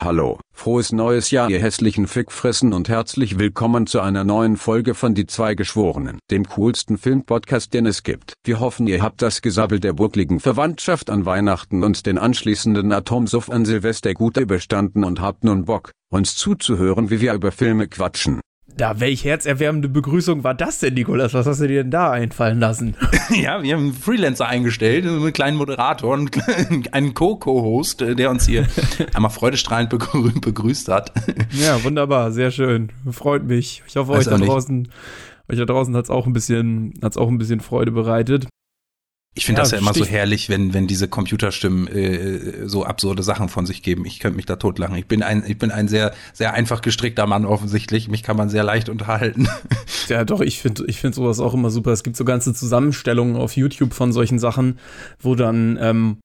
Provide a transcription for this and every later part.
Hallo, frohes neues Jahr, ihr hässlichen Fickfressen und herzlich willkommen zu einer neuen Folge von Die zwei Geschworenen, dem coolsten Filmpodcast, den es gibt. Wir hoffen, ihr habt das Gesabbel der burgligen Verwandtschaft an Weihnachten und den anschließenden Atomsuff an Silvester gut überstanden und habt nun Bock, uns zuzuhören, wie wir über Filme quatschen. Ja, welch herzerwärmende Begrüßung war das denn, Nikolas? Was hast du dir denn da einfallen lassen? ja, wir haben einen Freelancer eingestellt, einen kleinen Moderator und einen Co-Co-Host, der uns hier einmal freudestrahlend begrü begrüßt hat. ja, wunderbar, sehr schön. Freut mich. Ich hoffe, Weiß euch da draußen, euch da draußen hat es auch ein bisschen, hat's auch ein bisschen Freude bereitet. Ich finde ja, das ja immer so herrlich, wenn, wenn diese Computerstimmen äh, so absurde Sachen von sich geben. Ich könnte mich da totlachen. Ich bin ein, ich bin ein sehr, sehr einfach gestrickter Mann offensichtlich. Mich kann man sehr leicht unterhalten. Ja, doch, ich finde ich finde sowas auch immer super. Es gibt so ganze Zusammenstellungen auf YouTube von solchen Sachen, wo dann ähm,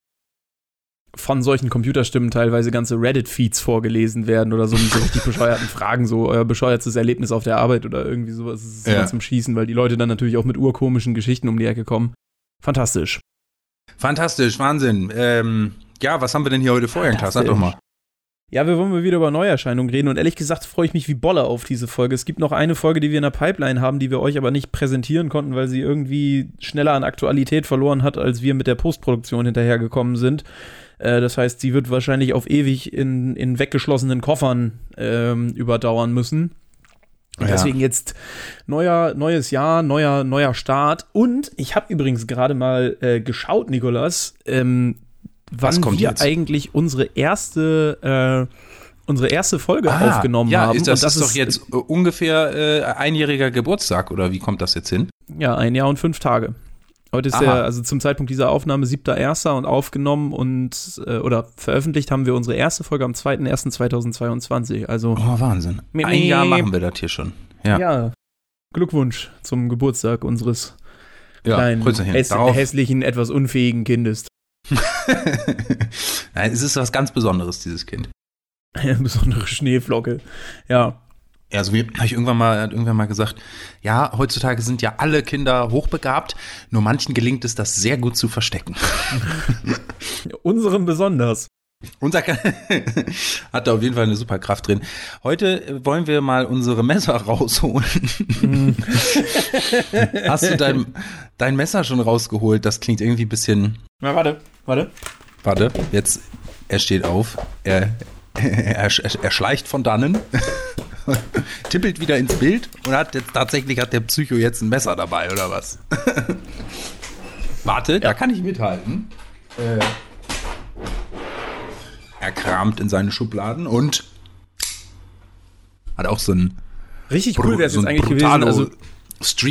von solchen Computerstimmen teilweise ganze Reddit-Feeds vorgelesen werden oder so mit so richtig bescheuerten Fragen, so euer bescheuertes Erlebnis auf der Arbeit oder irgendwie sowas. Das ist ja. zum Schießen, weil die Leute dann natürlich auch mit urkomischen Geschichten um die Ecke kommen. Fantastisch. Fantastisch, Wahnsinn. Ähm, ja, was haben wir denn hier heute vor, Klaas? Sag doch mal. Ja, wir wollen mal wieder über Neuerscheinungen reden und ehrlich gesagt freue ich mich wie Bolle auf diese Folge. Es gibt noch eine Folge, die wir in der Pipeline haben, die wir euch aber nicht präsentieren konnten, weil sie irgendwie schneller an Aktualität verloren hat, als wir mit der Postproduktion hinterhergekommen sind. Äh, das heißt, sie wird wahrscheinlich auf ewig in, in weggeschlossenen Koffern ähm, überdauern müssen. Und ja. deswegen jetzt neuer, neues Jahr, neuer, neuer Start. Und ich habe übrigens gerade mal äh, geschaut, Nikolas, ähm, wann wir jetzt? eigentlich unsere erste, äh, unsere erste Folge ah, aufgenommen ja, haben. Ist das, das ist doch jetzt äh, ungefähr äh, einjähriger Geburtstag, oder wie kommt das jetzt hin? Ja, ein Jahr und fünf Tage. Heute ist Aha. der, also zum Zeitpunkt dieser Aufnahme 7.1. und aufgenommen und äh, oder veröffentlicht haben wir unsere erste Folge am 2.1.2022. Also. Oh, Wahnsinn. Ein Jahr machen wir das hier schon. Ja. ja. Glückwunsch zum Geburtstag unseres ja, kleinen, häss hässlichen, etwas unfähigen Kindes. Nein, es ist was ganz Besonderes, dieses Kind. Eine besondere Schneeflocke. Ja. Ja, also habe ich irgendwann mal, hat irgendwann mal gesagt, ja, heutzutage sind ja alle Kinder hochbegabt, nur manchen gelingt es, das sehr gut zu verstecken. Unserem besonders. Unser hat da auf jeden Fall eine super Kraft drin. Heute wollen wir mal unsere Messer rausholen. Hast du dein, dein Messer schon rausgeholt? Das klingt irgendwie ein bisschen. Na, warte, warte. Warte, jetzt, er steht auf. Er, er, er, er schleicht von dannen. tippelt wieder ins Bild und hat jetzt tatsächlich hat der Psycho jetzt ein Messer dabei, oder was? Warte, ja. da kann ich mithalten. Äh, er kramt in seine Schubladen und hat auch so ein. Richtig cool wäre es so jetzt eigentlich gewesen. Also,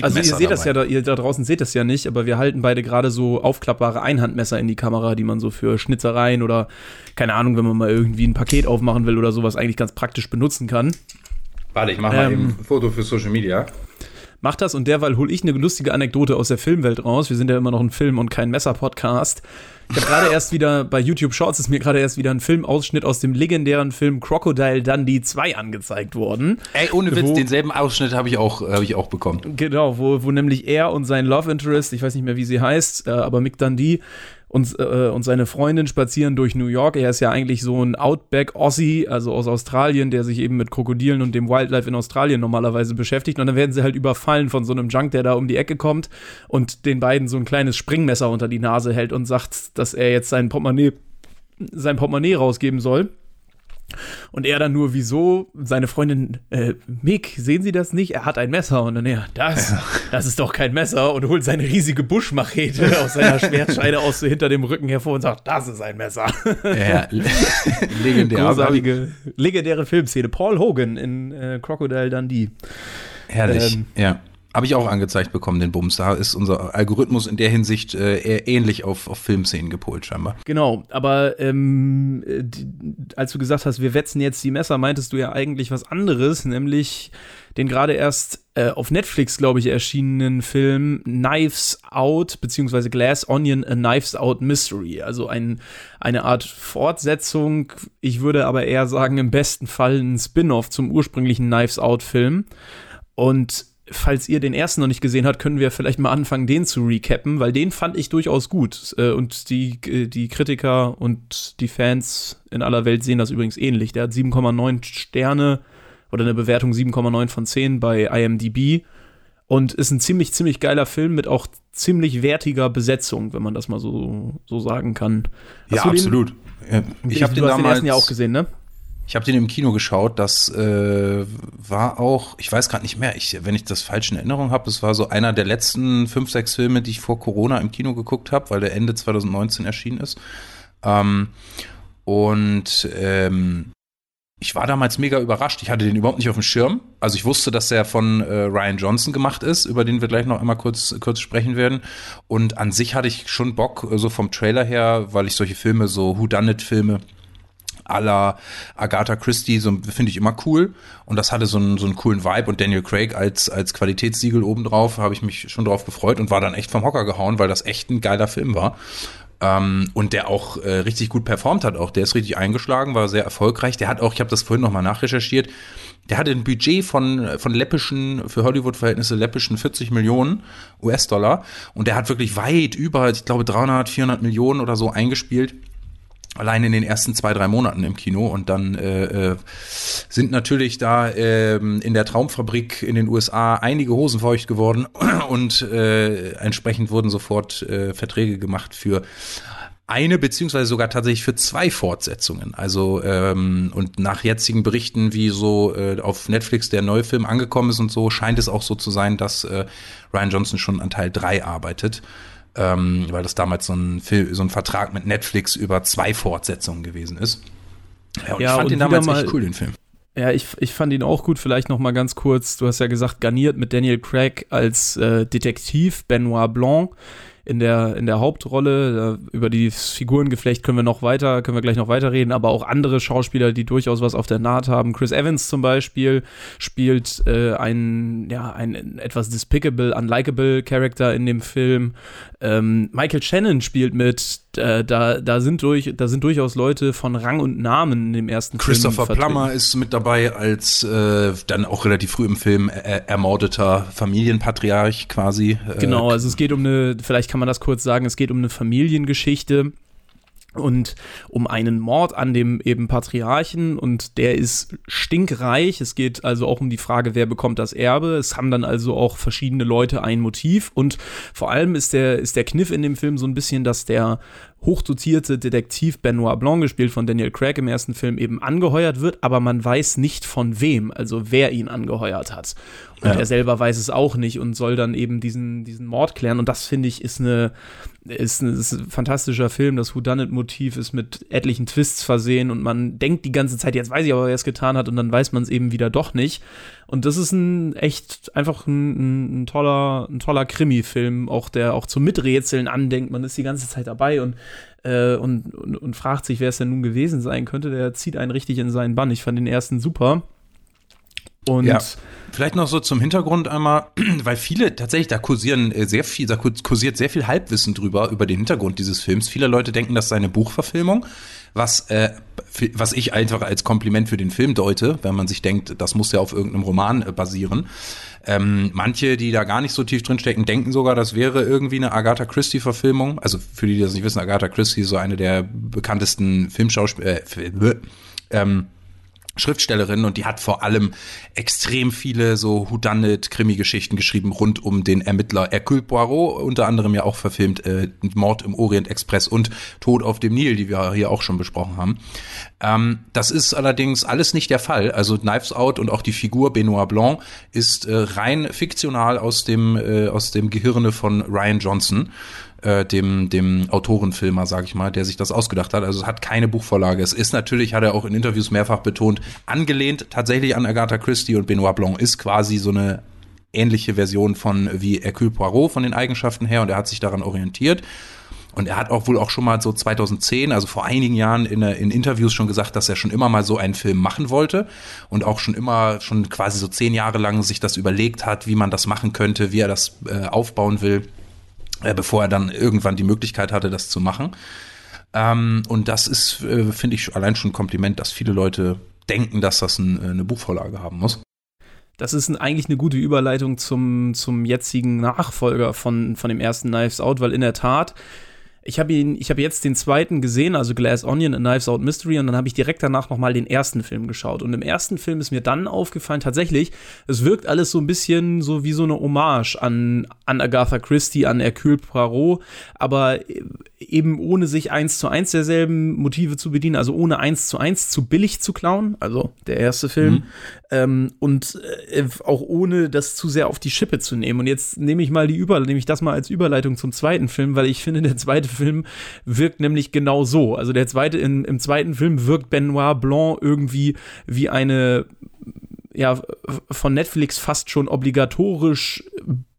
also ihr seht das ja, da, ihr da draußen seht das ja nicht, aber wir halten beide gerade so aufklappbare Einhandmesser in die Kamera, die man so für Schnitzereien oder keine Ahnung, wenn man mal irgendwie ein Paket aufmachen will oder sowas eigentlich ganz praktisch benutzen kann. Warte, ich mache mal ähm, eben ein Foto für Social Media. Mach das und derweil hole ich eine lustige Anekdote aus der Filmwelt raus. Wir sind ja immer noch ein Film- und kein Messer-Podcast. Ich habe gerade erst wieder bei YouTube Shorts ist mir gerade erst wieder ein Filmausschnitt aus dem legendären Film Crocodile Dundee 2 angezeigt worden. Ey, ohne Witz, wo, denselben Ausschnitt habe ich, auch, hab ich auch bekommen. Genau, wo, wo nämlich er und sein Love Interest, ich weiß nicht mehr, wie sie heißt, äh, aber Mick Dundee, und, äh, und seine Freundin spazieren durch New York. Er ist ja eigentlich so ein Outback-Aussie, also aus Australien, der sich eben mit Krokodilen und dem Wildlife in Australien normalerweise beschäftigt. Und dann werden sie halt überfallen von so einem Junk, der da um die Ecke kommt und den beiden so ein kleines Springmesser unter die Nase hält und sagt, dass er jetzt sein Portemonnaie, sein Portemonnaie rausgeben soll. Und er dann nur, wieso? Seine Freundin, äh, Mick, sehen Sie das nicht? Er hat ein Messer. Und dann, ja, das, das ist doch kein Messer. Und holt seine riesige Buschmachete aus seiner Schwertscheide aus so hinter dem Rücken hervor und sagt, das ist ein Messer. Ja, legendär. Großartige, legendäre Filmszene. Paul Hogan in äh, Crocodile Dundee. Herrlich, ähm, ja. Habe ich auch angezeigt bekommen, den Bums. Da ist unser Algorithmus in der Hinsicht äh, eher ähnlich auf, auf Filmszenen gepolt, scheinbar. Genau, aber ähm, die, als du gesagt hast, wir wetzen jetzt die Messer, meintest du ja eigentlich was anderes, nämlich den gerade erst äh, auf Netflix, glaube ich, erschienenen Film Knives Out, beziehungsweise Glass Onion, A Knives Out Mystery. Also ein, eine Art Fortsetzung, ich würde aber eher sagen, im besten Fall ein Spin-off zum ursprünglichen Knives Out-Film. Und falls ihr den ersten noch nicht gesehen habt, können wir vielleicht mal anfangen, den zu recappen, weil den fand ich durchaus gut. Äh, und die, äh, die Kritiker und die Fans in aller Welt sehen das übrigens ähnlich. Der hat 7,9 Sterne oder eine Bewertung 7,9 von 10 bei IMDb und ist ein ziemlich, ziemlich geiler Film mit auch ziemlich wertiger Besetzung, wenn man das mal so, so sagen kann. Hast ja, absolut. Den? Ich, habe den damals den ersten ja auch gesehen, ne? Ich habe den im Kino geschaut. Das äh, war auch, ich weiß gerade nicht mehr, ich, wenn ich das falsch in Erinnerung habe, das war so einer der letzten fünf, sechs Filme, die ich vor Corona im Kino geguckt habe, weil der Ende 2019 erschienen ist. Ähm, und ähm, ich war damals mega überrascht. Ich hatte den überhaupt nicht auf dem Schirm. Also ich wusste, dass der von äh, Ryan Johnson gemacht ist, über den wir gleich noch einmal kurz, kurz sprechen werden. Und an sich hatte ich schon Bock, so vom Trailer her, weil ich solche Filme, so Whodunit-Filme, à la Agatha Christie, so finde ich immer cool. Und das hatte so einen, so einen coolen Vibe. Und Daniel Craig als, als Qualitätssiegel obendrauf, habe ich mich schon drauf gefreut und war dann echt vom Hocker gehauen, weil das echt ein geiler Film war. Ähm, und der auch äh, richtig gut performt hat. Auch der ist richtig eingeschlagen, war sehr erfolgreich. Der hat auch, ich habe das vorhin nochmal nachrecherchiert, der hatte ein Budget von, von läppischen, für Hollywood-Verhältnisse läppischen 40 Millionen US-Dollar. Und der hat wirklich weit über, ich glaube, 300, 400 Millionen oder so eingespielt allein in den ersten zwei, drei Monaten im Kino. Und dann äh, äh, sind natürlich da äh, in der Traumfabrik in den USA einige Hosen feucht geworden. Und äh, entsprechend wurden sofort äh, Verträge gemacht für eine beziehungsweise sogar tatsächlich für zwei Fortsetzungen. Also ähm, und nach jetzigen Berichten, wie so äh, auf Netflix der neue Film angekommen ist und so, scheint es auch so zu sein, dass äh, Ryan Johnson schon an Teil drei arbeitet ähm, weil das damals so ein, Film, so ein Vertrag mit Netflix über zwei Fortsetzungen gewesen ist. Ja, und ja, ich fand und den damals mal, echt cool, den Film. Ja, ich, ich fand ihn auch gut. Vielleicht noch mal ganz kurz. Du hast ja gesagt, garniert mit Daniel Craig als äh, Detektiv Benoit Blanc in der, in der Hauptrolle. Über die Figurengeflecht können wir noch weiter, können wir gleich noch weiter reden, aber auch andere Schauspieler, die durchaus was auf der Naht haben. Chris Evans zum Beispiel spielt äh, einen, ja, einen etwas despicable, unlikable Charakter in dem Film. Ähm, Michael Shannon spielt mit, äh, da, da, sind durch, da sind durchaus Leute von Rang und Namen in dem ersten Christopher Film. Christopher Plummer ist mit dabei als äh, dann auch relativ früh im Film äh, ermordeter Familienpatriarch quasi. Äh, genau, also es geht um eine, vielleicht kann man das kurz sagen, es geht um eine Familiengeschichte und um einen Mord an dem eben Patriarchen und der ist stinkreich. Es geht also auch um die Frage, wer bekommt das Erbe. Es haben dann also auch verschiedene Leute ein Motiv und vor allem ist der, ist der Kniff in dem Film so ein bisschen, dass der hochdotierte Detektiv Benoit Blanc, gespielt von Daniel Craig im ersten Film, eben angeheuert wird, aber man weiß nicht von wem, also wer ihn angeheuert hat. Und ja. er selber weiß es auch nicht und soll dann eben diesen, diesen Mord klären. Und das finde ich ist eine, ist, ein, ist ein fantastischer Film. Das Whodunit-Motiv ist mit etlichen Twists versehen und man denkt die ganze Zeit, jetzt weiß ich aber, wer es getan hat und dann weiß man es eben wieder doch nicht. Und das ist ein echt einfach ein, ein toller, ein toller Krimi-Film, auch der auch zum Miträtseln andenkt. Man ist die ganze Zeit dabei und äh, und, und, und, fragt sich, wer es denn nun gewesen sein könnte. Der zieht einen richtig in seinen Bann. Ich fand den ersten super. Und ja. Vielleicht noch so zum Hintergrund einmal, weil viele tatsächlich, da kursieren äh, sehr viel, da kursiert sehr viel Halbwissen drüber, über den Hintergrund dieses Films. Viele Leute denken, das sei eine Buchverfilmung, was, äh, was ich einfach als Kompliment für den Film deute, wenn man sich denkt, das muss ja auf irgendeinem Roman äh, basieren. Ähm, manche, die da gar nicht so tief drinstecken, denken sogar, das wäre irgendwie eine Agatha Christie-Verfilmung. Also für die, die das nicht wissen, Agatha Christie ist so eine der bekanntesten Filmschauspieler, äh, ähm, Schriftstellerin und die hat vor allem extrem viele so Whodunit-Krimi-Geschichten geschrieben rund um den Ermittler Hercule Poirot, unter anderem ja auch verfilmt äh, Mord im Orient Express und Tod auf dem Nil, die wir hier auch schon besprochen haben. Ähm, das ist allerdings alles nicht der Fall. Also Knives Out und auch die Figur Benoit Blanc ist äh, rein fiktional aus dem, äh, aus dem Gehirne von Ryan Johnson äh, dem, dem Autorenfilmer, sag ich mal, der sich das ausgedacht hat. Also es hat keine Buchvorlage. Es ist natürlich, hat er auch in Interviews mehrfach betont, angelehnt tatsächlich an Agatha Christie und Benoit Blanc ist quasi so eine ähnliche Version von wie Hercule Poirot von den Eigenschaften her und er hat sich daran orientiert. Und er hat auch wohl auch schon mal so 2010, also vor einigen Jahren in, in, Interviews schon gesagt, dass er schon immer mal so einen Film machen wollte und auch schon immer, schon quasi so zehn Jahre lang sich das überlegt hat, wie man das machen könnte, wie er das äh, aufbauen will äh, bevor er dann irgendwann die Möglichkeit hatte, das zu machen. Ähm, und das ist, äh, finde ich, allein schon ein Kompliment, dass viele Leute denken, dass das ein, äh, eine Buchvorlage haben muss. Das ist eigentlich eine gute Überleitung zum, zum jetzigen Nachfolger von, von dem ersten Knives Out, weil in der Tat ich habe ihn, ich habe jetzt den zweiten gesehen, also Glass Onion, A Knives Out Mystery, und dann habe ich direkt danach nochmal den ersten Film geschaut. Und im ersten Film ist mir dann aufgefallen, tatsächlich, es wirkt alles so ein bisschen so wie so eine Hommage an, an Agatha Christie, an Hercule Poirot, aber eben ohne sich eins zu eins derselben Motive zu bedienen, also ohne eins zu eins zu billig zu klauen, also der erste Film, mhm. ähm, und äh, auch ohne das zu sehr auf die Schippe zu nehmen. Und jetzt nehme ich mal die Über, nehme ich das mal als Überleitung zum zweiten Film, weil ich finde, der zweite Film wirkt nämlich genau so. Also der zweite, in, im zweiten Film wirkt Benoit Blanc irgendwie wie eine ja, von Netflix fast schon obligatorisch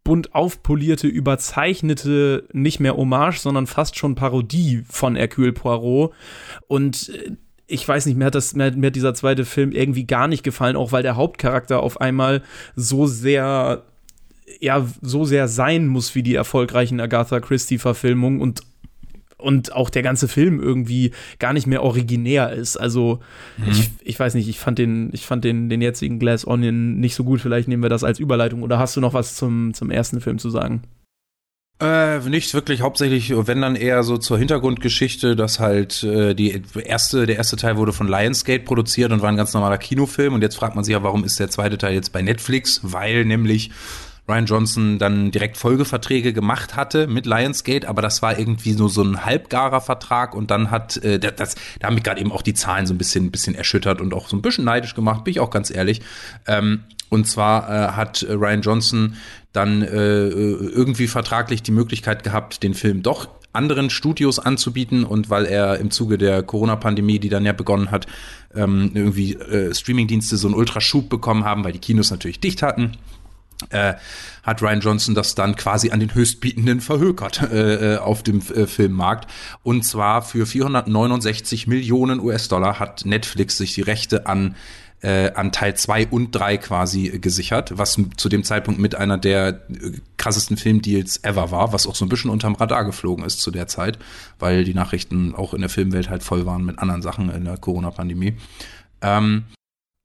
bunt aufpolierte, überzeichnete, nicht mehr Hommage, sondern fast schon Parodie von Hercule Poirot. Und äh, ich weiß nicht, mir hat, das, mir, mir hat dieser zweite Film irgendwie gar nicht gefallen, auch weil der Hauptcharakter auf einmal so sehr ja, so sehr sein muss wie die erfolgreichen Agatha Christie-Verfilmungen und und auch der ganze Film irgendwie gar nicht mehr originär ist. Also mhm. ich, ich weiß nicht, ich fand den, ich fand den, den jetzigen Glass Onion nicht so gut. Vielleicht nehmen wir das als Überleitung. Oder hast du noch was zum, zum ersten Film zu sagen? Äh, nicht wirklich, hauptsächlich, wenn dann eher so zur Hintergrundgeschichte, dass halt äh, die erste, der erste Teil wurde von Lionsgate produziert und war ein ganz normaler Kinofilm und jetzt fragt man sich ja, warum ist der zweite Teil jetzt bei Netflix? Weil nämlich Ryan Johnson dann direkt Folgeverträge gemacht hatte mit Lionsgate, aber das war irgendwie nur so ein halbgarer Vertrag und dann hat äh, das, da haben mich gerade eben auch die Zahlen so ein bisschen, ein bisschen erschüttert und auch so ein bisschen neidisch gemacht, bin ich auch ganz ehrlich. Ähm, und zwar äh, hat Ryan Johnson dann äh, irgendwie vertraglich die Möglichkeit gehabt, den Film doch anderen Studios anzubieten und weil er im Zuge der Corona-Pandemie, die dann ja begonnen hat, ähm, irgendwie äh, Streamingdienste so einen Ultraschub bekommen haben, weil die Kinos natürlich dicht hatten äh, hat Ryan Johnson das dann quasi an den Höchstbietenden verhökert äh, äh auf dem äh, Filmmarkt. Und zwar für 469 Millionen US-Dollar hat Netflix sich die Rechte an äh, an Teil 2 und 3 quasi gesichert, was zu dem Zeitpunkt mit einer der krassesten Filmdeals ever war, was auch so ein bisschen unterm Radar geflogen ist zu der Zeit, weil die Nachrichten auch in der Filmwelt halt voll waren mit anderen Sachen in der Corona-Pandemie. Ähm,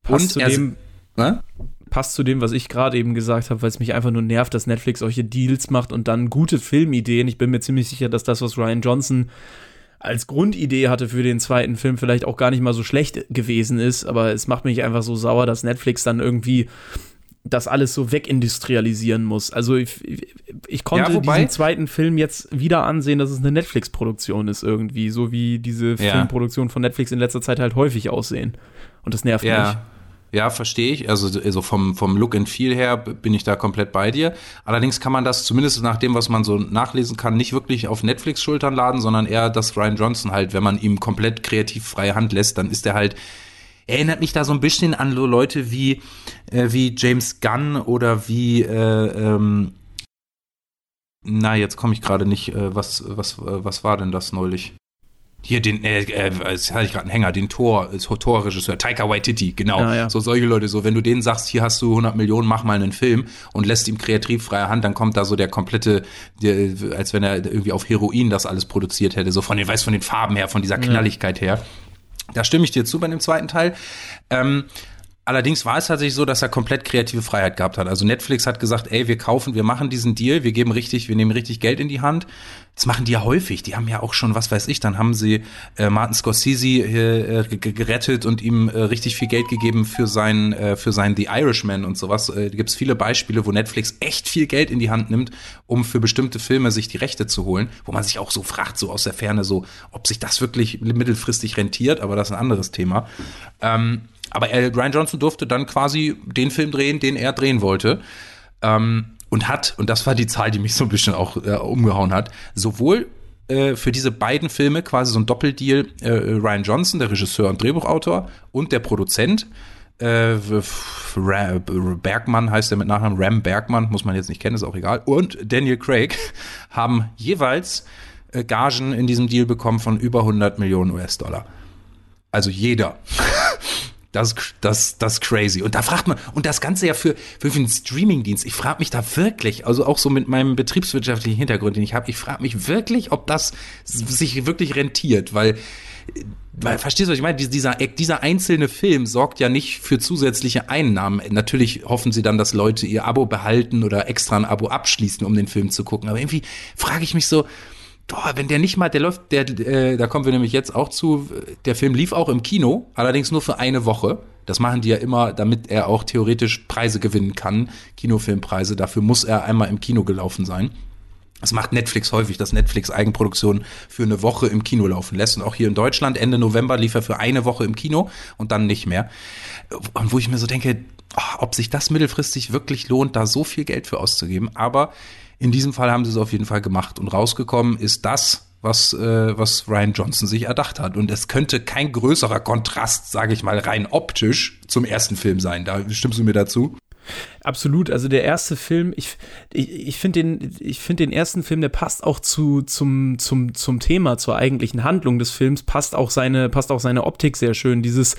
und zu dem, ne? Passt zu dem, was ich gerade eben gesagt habe, weil es mich einfach nur nervt, dass Netflix solche Deals macht und dann gute Filmideen. Ich bin mir ziemlich sicher, dass das, was Ryan Johnson als Grundidee hatte für den zweiten Film, vielleicht auch gar nicht mal so schlecht gewesen ist. Aber es macht mich einfach so sauer, dass Netflix dann irgendwie das alles so wegindustrialisieren muss. Also ich, ich konnte ja, diesen zweiten Film jetzt wieder ansehen, dass es eine Netflix-Produktion ist irgendwie, so wie diese ja. Filmproduktionen von Netflix in letzter Zeit halt häufig aussehen. Und das nervt ja. mich. Ja, verstehe ich. Also, also vom, vom Look and Feel her bin ich da komplett bei dir. Allerdings kann man das zumindest nach dem, was man so nachlesen kann, nicht wirklich auf Netflix Schultern laden, sondern eher, dass Ryan Johnson halt, wenn man ihm komplett kreativ freie Hand lässt, dann ist er halt erinnert mich da so ein bisschen an Leute wie äh, wie James Gunn oder wie äh, ähm, na jetzt komme ich gerade nicht äh, was was was war denn das neulich hier den, äh, äh, jetzt hatte ich gerade einen Hänger, den Tor, Torregisseur, Taika Waititi, genau. Ja, ja. So solche Leute, so wenn du denen sagst, hier hast du 100 Millionen, mach mal einen Film und lässt ihm kreativ freie Hand, dann kommt da so der komplette, der, als wenn er irgendwie auf Heroin das alles produziert hätte, so von den, weiß von den Farben her, von dieser Knalligkeit her. Da stimme ich dir zu bei dem zweiten Teil. Ähm, Allerdings war es tatsächlich so, dass er komplett kreative Freiheit gehabt hat. Also Netflix hat gesagt, ey, wir kaufen, wir machen diesen Deal, wir geben richtig, wir nehmen richtig Geld in die Hand. Das machen die ja häufig. Die haben ja auch schon, was weiß ich, dann haben sie äh, Martin Scorsese äh, gerettet und ihm äh, richtig viel Geld gegeben für sein, äh, für sein The Irishman und sowas. Äh, gibt es viele Beispiele, wo Netflix echt viel Geld in die Hand nimmt, um für bestimmte Filme sich die Rechte zu holen, wo man sich auch so fragt, so aus der Ferne, so, ob sich das wirklich mittelfristig rentiert, aber das ist ein anderes Thema. Ähm, aber er, Ryan Johnson durfte dann quasi den Film drehen, den er drehen wollte. Ähm, und hat, und das war die Zahl, die mich so ein bisschen auch äh, umgehauen hat, sowohl äh, für diese beiden Filme quasi so ein Doppeldeal äh, Ryan Johnson, der Regisseur und Drehbuchautor, und der Produzent, äh, Bergmann heißt er mit Nachnamen, Ram Bergmann, muss man jetzt nicht kennen, ist auch egal, und Daniel Craig haben jeweils äh, Gagen in diesem Deal bekommen von über 100 Millionen US-Dollar. Also jeder. Das, das, das crazy. Und da fragt man, und das Ganze ja für, für einen Streamingdienst, ich frage mich da wirklich, also auch so mit meinem betriebswirtschaftlichen Hintergrund, den ich habe, ich frage mich wirklich, ob das sich wirklich rentiert, weil weil, verstehst du, was ich meine? Dieser, dieser einzelne Film sorgt ja nicht für zusätzliche Einnahmen. Natürlich hoffen sie dann, dass Leute ihr Abo behalten oder extra ein Abo abschließen, um den Film zu gucken. Aber irgendwie frage ich mich so, boah, wenn der nicht mal, der läuft, der, äh, da kommen wir nämlich jetzt auch zu, der Film lief auch im Kino, allerdings nur für eine Woche. Das machen die ja immer, damit er auch theoretisch Preise gewinnen kann, Kinofilmpreise. Dafür muss er einmal im Kino gelaufen sein. Das macht Netflix häufig, dass Netflix Eigenproduktionen für eine Woche im Kino laufen lässt. Und auch hier in Deutschland, Ende November lief er für eine Woche im Kino und dann nicht mehr. Und wo ich mir so denke, oh, ob sich das mittelfristig wirklich lohnt, da so viel Geld für auszugeben. Aber in diesem Fall haben sie es auf jeden Fall gemacht. Und rausgekommen ist das, was, äh, was Ryan Johnson sich erdacht hat. Und es könnte kein größerer Kontrast, sage ich mal, rein optisch zum ersten Film sein. Da stimmst du mir dazu? Absolut, also der erste Film, ich, ich, ich finde den, ich finde den ersten Film, der passt auch zu, zum, zum, zum Thema, zur eigentlichen Handlung des Films, passt auch seine, passt auch seine Optik sehr schön. Dieses,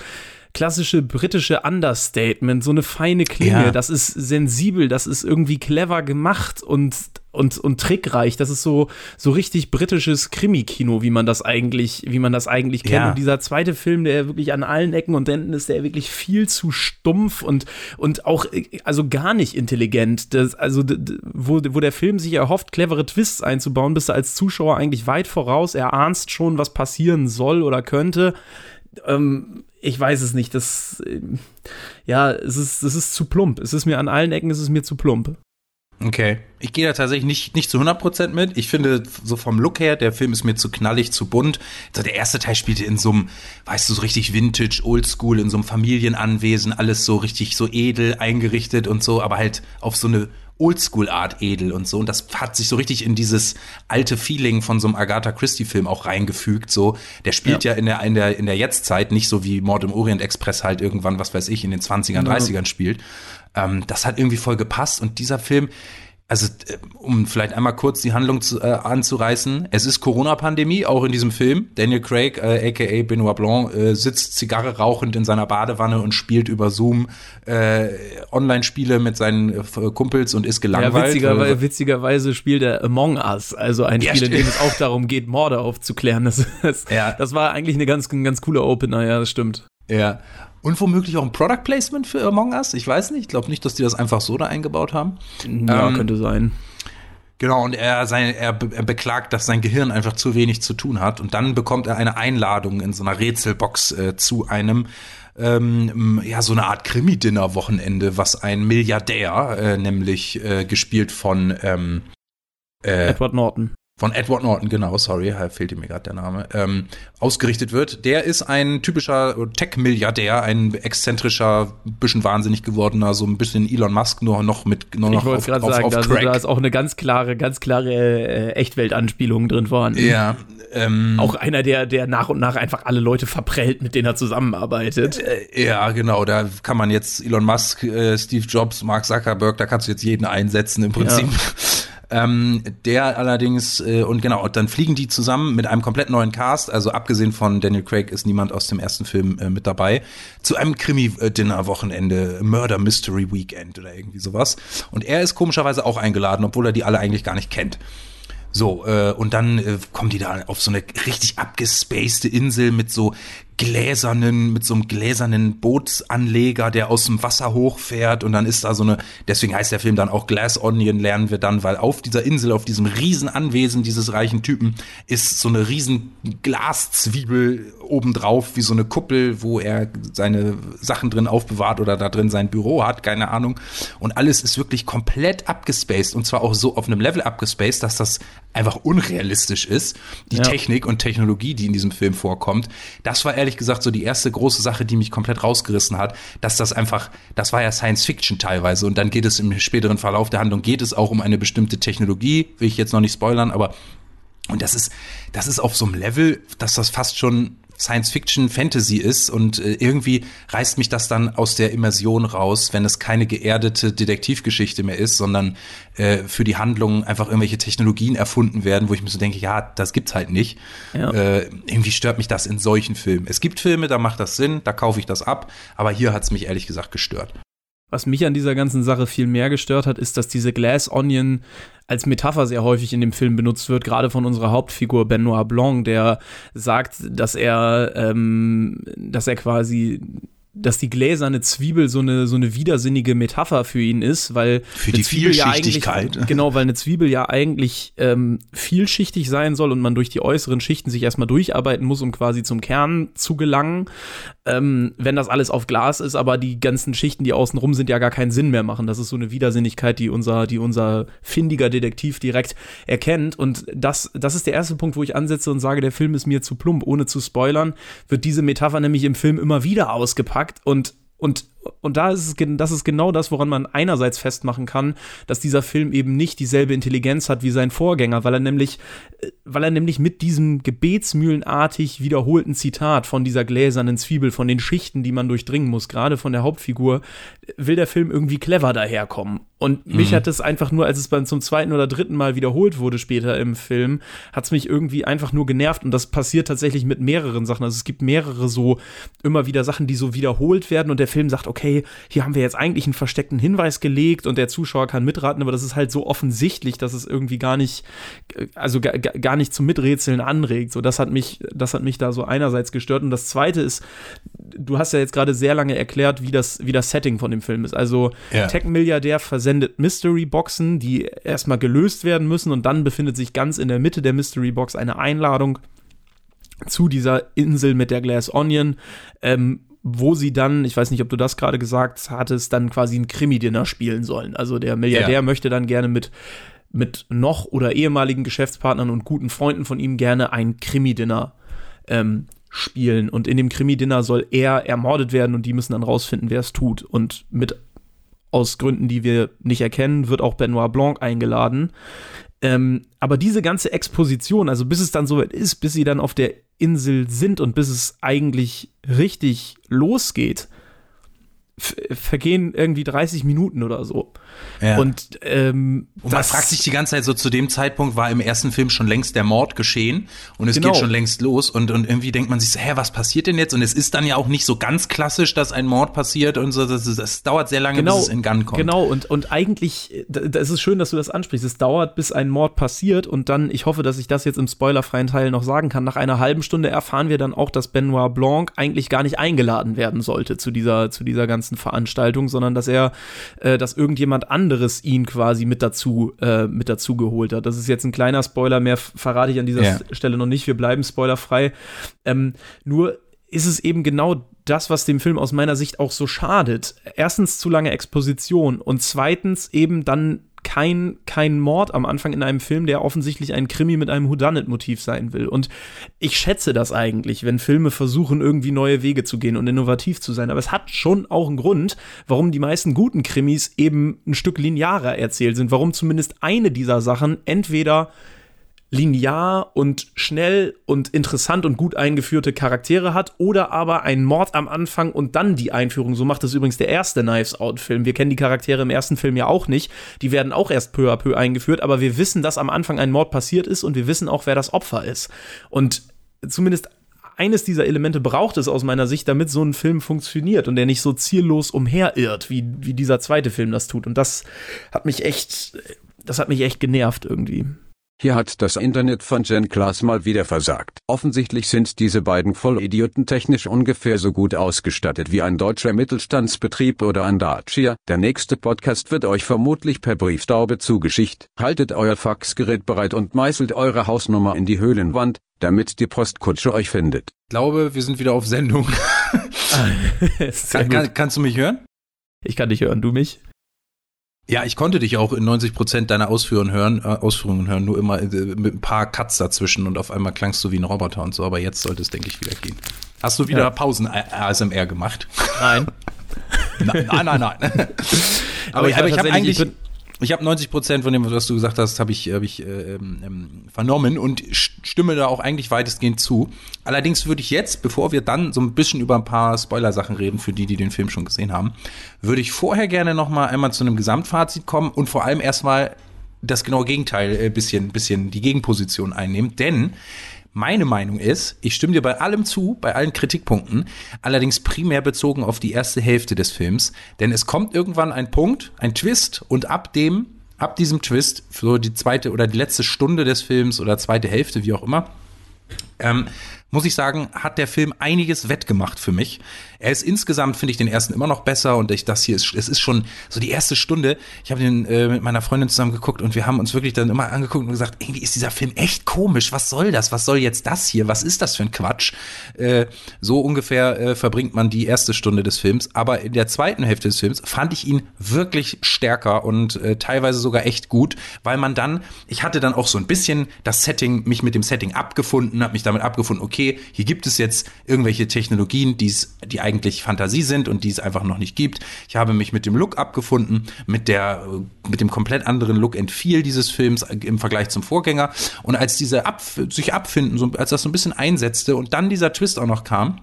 klassische britische Understatement, so eine feine Klinge, ja. das ist sensibel, das ist irgendwie clever gemacht und und, und trickreich. Das ist so, so richtig britisches Krimi-Kino, wie man das eigentlich, wie man das eigentlich kennt. Ja. Und dieser zweite Film, der wirklich an allen Ecken und Enden ist, der wirklich viel zu stumpf und, und auch, also gar nicht intelligent. Das, also, wo, wo der Film sich erhofft, clevere Twists einzubauen, bist du als Zuschauer eigentlich weit voraus. Er ahnst schon, was passieren soll oder könnte. Ähm, ich weiß es nicht. Das, äh, ja, es ist, es ist zu plump. Es ist mir an allen Ecken, es ist mir zu plump. Okay. Ich gehe da tatsächlich nicht, nicht zu 100% mit. Ich finde, so vom Look her, der Film ist mir zu knallig, zu bunt. Also der erste Teil spielte in so einem, weißt du, so richtig Vintage, Oldschool, in so einem Familienanwesen, alles so richtig so edel eingerichtet und so, aber halt auf so eine Oldschool-Art edel und so. Und das hat sich so richtig in dieses alte Feeling von so einem Agatha Christie-Film auch reingefügt. So, der spielt ja, ja in der, in der, in der Jetztzeit, nicht so wie Mord im Orient Express halt irgendwann, was weiß ich, in den 20ern, 30ern spielt. Ähm, das hat irgendwie voll gepasst. Und dieser Film, also äh, um vielleicht einmal kurz die Handlung zu, äh, anzureißen, es ist Corona-Pandemie, auch in diesem Film. Daniel Craig, äh, aka Benoit Blanc, äh, sitzt Zigarre rauchend in seiner Badewanne und spielt über Zoom äh, Online-Spiele mit seinen äh, Kumpels und ist gelangweilt. Ja, witzigerweise, witzigerweise spielt er Among Us, also ein ja, Spiel, in dem es auch darum geht, Morde aufzuklären. Das, das, ja. das war eigentlich eine ganz, ein ganz cooler Opener, ja, das stimmt. Ja, und womöglich auch ein Product Placement für Among Us. Ich weiß nicht. Ich glaube nicht, dass die das einfach so da eingebaut haben. Ja, ähm, könnte sein. Genau, und er, sein, er, er, beklagt, dass sein Gehirn einfach zu wenig zu tun hat. Und dann bekommt er eine Einladung in so einer Rätselbox äh, zu einem, ähm, ja, so eine Art Krimi-Dinner-Wochenende, was ein Milliardär, äh, nämlich äh, gespielt von ähm, äh, Edward Norton. Von Edward Norton, genau, sorry, fehlte mir gerade der Name, ähm, ausgerichtet wird. Der ist ein typischer Tech-Milliardär, ein exzentrischer, bisschen wahnsinnig gewordener, so ein bisschen Elon Musk, nur noch mit nur noch ich wollte gerade sagen, auf also da ist auch eine ganz klare, ganz klare äh, Echtweltanspielung drin vorhanden. Ja. Ähm, auch einer, der, der nach und nach einfach alle Leute verprellt, mit denen er zusammenarbeitet. Äh, ja, genau, da kann man jetzt Elon Musk, äh, Steve Jobs, Mark Zuckerberg, da kannst du jetzt jeden einsetzen im Prinzip. Ja. Ähm, der allerdings, äh, und genau, dann fliegen die zusammen mit einem komplett neuen Cast, also abgesehen von Daniel Craig ist niemand aus dem ersten Film äh, mit dabei, zu einem Krimi-Dinner-Wochenende, Murder Mystery Weekend oder irgendwie sowas. Und er ist komischerweise auch eingeladen, obwohl er die alle eigentlich gar nicht kennt. So, äh, und dann äh, kommen die da auf so eine richtig abgespacede Insel mit so gläsernen, mit so einem gläsernen Bootsanleger, der aus dem Wasser hochfährt und dann ist da so eine, deswegen heißt der Film dann auch Glass Onion, lernen wir dann, weil auf dieser Insel, auf diesem riesen Anwesen dieses reichen Typen ist so eine riesen Glaszwiebel obendrauf, wie so eine Kuppel, wo er seine Sachen drin aufbewahrt oder da drin sein Büro hat, keine Ahnung. Und alles ist wirklich komplett abgespaced und zwar auch so auf einem Level abgespaced, dass das einfach unrealistisch ist. Die ja. Technik und Technologie, die in diesem Film vorkommt, das war ehrlich ehrlich gesagt so die erste große Sache, die mich komplett rausgerissen hat, dass das einfach, das war ja Science Fiction teilweise. Und dann geht es im späteren Verlauf der Handlung geht es auch um eine bestimmte Technologie, will ich jetzt noch nicht spoilern, aber und das ist, das ist auf so einem Level, dass das fast schon Science-Fiction-Fantasy ist und äh, irgendwie reißt mich das dann aus der Immersion raus, wenn es keine geerdete Detektivgeschichte mehr ist, sondern äh, für die Handlung einfach irgendwelche Technologien erfunden werden, wo ich mir so denke, ja, das gibt's halt nicht. Ja. Äh, irgendwie stört mich das in solchen Filmen. Es gibt Filme, da macht das Sinn, da kaufe ich das ab, aber hier hat's mich ehrlich gesagt gestört. Was mich an dieser ganzen Sache viel mehr gestört hat, ist, dass diese Glass Onion als Metapher sehr häufig in dem Film benutzt wird, gerade von unserer Hauptfigur Benoit Blanc, der sagt, dass er, ähm, dass er quasi dass die gläserne Zwiebel so eine, so eine widersinnige Metapher für ihn ist, weil für die Vielschichtigkeit. Ja genau, weil eine Zwiebel ja eigentlich ähm, vielschichtig sein soll und man durch die äußeren Schichten sich erstmal durcharbeiten muss, um quasi zum Kern zu gelangen. Ähm, wenn das alles auf Glas ist, aber die ganzen Schichten, die außenrum sind, ja gar keinen Sinn mehr machen. Das ist so eine Widersinnigkeit, die unser, die unser findiger Detektiv direkt erkennt. Und das, das ist der erste Punkt, wo ich ansetze und sage, der Film ist mir zu plump. Ohne zu spoilern, wird diese Metapher nämlich im Film immer wieder ausgepackt und und, und da ist es, das ist genau das, woran man einerseits festmachen kann, dass dieser Film eben nicht dieselbe Intelligenz hat wie sein Vorgänger, weil er nämlich, äh, weil er nämlich mit diesem gebetsmühlenartig wiederholten Zitat von dieser gläsernen Zwiebel, von den Schichten, die man durchdringen muss, gerade von der Hauptfigur, will der Film irgendwie clever daherkommen. Und mich mhm. hat es einfach nur, als es beim zum zweiten oder dritten Mal wiederholt wurde später im Film, hat es mich irgendwie einfach nur genervt. Und das passiert tatsächlich mit mehreren Sachen. Also es gibt mehrere so immer wieder Sachen, die so wiederholt werden und der Film sagt, okay, hier haben wir jetzt eigentlich einen versteckten Hinweis gelegt und der Zuschauer kann mitraten, aber das ist halt so offensichtlich, dass es irgendwie gar nicht, also gar, gar nicht zum Miträtseln anregt. So, das hat mich, das hat mich da so einerseits gestört. Und das zweite ist, du hast ja jetzt gerade sehr lange erklärt, wie das, wie das Setting von dem Film ist. Also ja. Tech-Milliardär versendet Mystery-Boxen, die erstmal gelöst werden müssen und dann befindet sich ganz in der Mitte der Mystery-Box eine Einladung zu dieser Insel mit der Glass Onion, ähm, wo sie dann, ich weiß nicht, ob du das gerade gesagt hattest, dann quasi ein Krimi-Dinner spielen sollen. Also der Milliardär ja. möchte dann gerne mit mit noch oder ehemaligen Geschäftspartnern und guten Freunden von ihm gerne ein Krimi-Dinner ähm, spielen. Und in dem Krimi-Dinner soll er ermordet werden und die müssen dann rausfinden, wer es tut. Und mit aus Gründen, die wir nicht erkennen, wird auch Benoit Blanc eingeladen. Ähm, aber diese ganze Exposition, also bis es dann soweit ist, bis sie dann auf der Insel sind und bis es eigentlich richtig losgeht, vergehen irgendwie 30 Minuten oder so. Ja. Und, ähm, und man fragt sich die ganze Zeit so, zu dem Zeitpunkt war im ersten Film schon längst der Mord geschehen und es genau. geht schon längst los und, und irgendwie denkt man sich so, hä, was passiert denn jetzt? Und es ist dann ja auch nicht so ganz klassisch, dass ein Mord passiert und so, das, das dauert sehr lange, genau, bis es in Gun kommt. Genau, und, und eigentlich, das ist schön, dass du das ansprichst, es dauert, bis ein Mord passiert und dann, ich hoffe, dass ich das jetzt im spoilerfreien Teil noch sagen kann, nach einer halben Stunde erfahren wir dann auch, dass Benoit Blanc eigentlich gar nicht eingeladen werden sollte zu dieser, zu dieser ganzen Veranstaltung, sondern dass er, äh, dass irgendjemand anderes ihn quasi mit dazu, äh, mit dazu geholt hat. Das ist jetzt ein kleiner Spoiler, mehr verrate ich an dieser ja. Stelle noch nicht. Wir bleiben spoilerfrei. Ähm, nur ist es eben genau das, was dem Film aus meiner Sicht auch so schadet. Erstens zu lange Exposition und zweitens eben dann kein, kein Mord am Anfang in einem Film, der offensichtlich ein Krimi mit einem Whodunit-Motiv sein will. Und ich schätze das eigentlich, wenn Filme versuchen, irgendwie neue Wege zu gehen und innovativ zu sein. Aber es hat schon auch einen Grund, warum die meisten guten Krimis eben ein Stück linearer erzählt sind. Warum zumindest eine dieser Sachen entweder linear und schnell und interessant und gut eingeführte Charaktere hat oder aber ein Mord am Anfang und dann die Einführung. So macht es übrigens der erste Knives Out Film. Wir kennen die Charaktere im ersten Film ja auch nicht. Die werden auch erst peu à peu eingeführt, aber wir wissen, dass am Anfang ein Mord passiert ist und wir wissen auch, wer das Opfer ist. Und zumindest eines dieser Elemente braucht es aus meiner Sicht, damit so ein Film funktioniert und der nicht so ziellos umherirrt, wie, wie dieser zweite Film das tut. Und das hat mich echt, das hat mich echt genervt irgendwie. Hier hat das Internet von Jen Klaas mal wieder versagt. Offensichtlich sind diese beiden Vollidioten technisch ungefähr so gut ausgestattet wie ein deutscher Mittelstandsbetrieb oder ein Dacia. Der nächste Podcast wird euch vermutlich per Briefstaube zugeschickt. Haltet euer Faxgerät bereit und meißelt eure Hausnummer in die Höhlenwand, damit die Postkutsche euch findet. Ich glaube, wir sind wieder auf Sendung. kann, kann, kannst du mich hören? Ich kann dich hören, du mich? Ja, ich konnte dich auch in 90 Prozent deiner Ausführungen hören, äh, Ausführungen hören, nur immer äh, mit ein paar Cuts dazwischen und auf einmal klangst du wie ein Roboter und so, aber jetzt sollte es, denke ich, wieder gehen. Hast du wieder ja. Pausen-ASMR gemacht? Nein. nein, nein, nein, nein. aber, aber ich, aber ich habe eigentlich, ich ich habe 90 Prozent von dem, was du gesagt hast, habe ich, hab ich äh, ähm, ähm vernommen und stimme da auch eigentlich weitestgehend zu. Allerdings würde ich jetzt, bevor wir dann so ein bisschen über ein paar Spoiler-Sachen reden, für die, die den Film schon gesehen haben, würde ich vorher gerne noch mal einmal zu einem Gesamtfazit kommen und vor allem erstmal das genaue Gegenteil, äh, bisschen, bisschen die Gegenposition einnehmen. Denn Meine Meinung ist, ich stimme dir bei allem zu, bei allen Kritikpunkten, allerdings primär bezogen auf die erste Hälfte des Films, denn es kommt irgendwann ein Punkt, ein Twist und ab dem, ab diesem Twist, so die zweite oder die letzte Stunde des Films oder zweite Hälfte, wie auch immer, ähm, muss ich sagen, hat der Film einiges wettgemacht für mich. Er ist insgesamt, finde ich, den ersten immer noch besser und ich, das hier ist, es ist schon so die erste Stunde. Ich habe den äh, mit meiner Freundin zusammen geguckt und wir haben uns wirklich dann immer angeguckt und gesagt, irgendwie ist dieser Film echt komisch. Was soll das? Was soll jetzt das hier? Was ist das für ein Quatsch? Äh, so ungefähr äh, verbringt man die erste Stunde des Films. Aber in der zweiten Hälfte des Films fand ich ihn wirklich stärker und äh, teilweise sogar echt gut, weil man dann, ich hatte dann auch so ein bisschen das Setting, mich mit dem Setting abgefunden, habe mich damit abgefunden, okay, okay, hier gibt es jetzt irgendwelche Technologien, die's, die eigentlich Fantasie sind und die es einfach noch nicht gibt. Ich habe mich mit dem Look abgefunden, mit der, mit dem komplett anderen Look and Feel dieses Films im Vergleich zum Vorgänger. Und als diese Ab sich abfinden, so, als das so ein bisschen einsetzte und dann dieser Twist auch noch kam,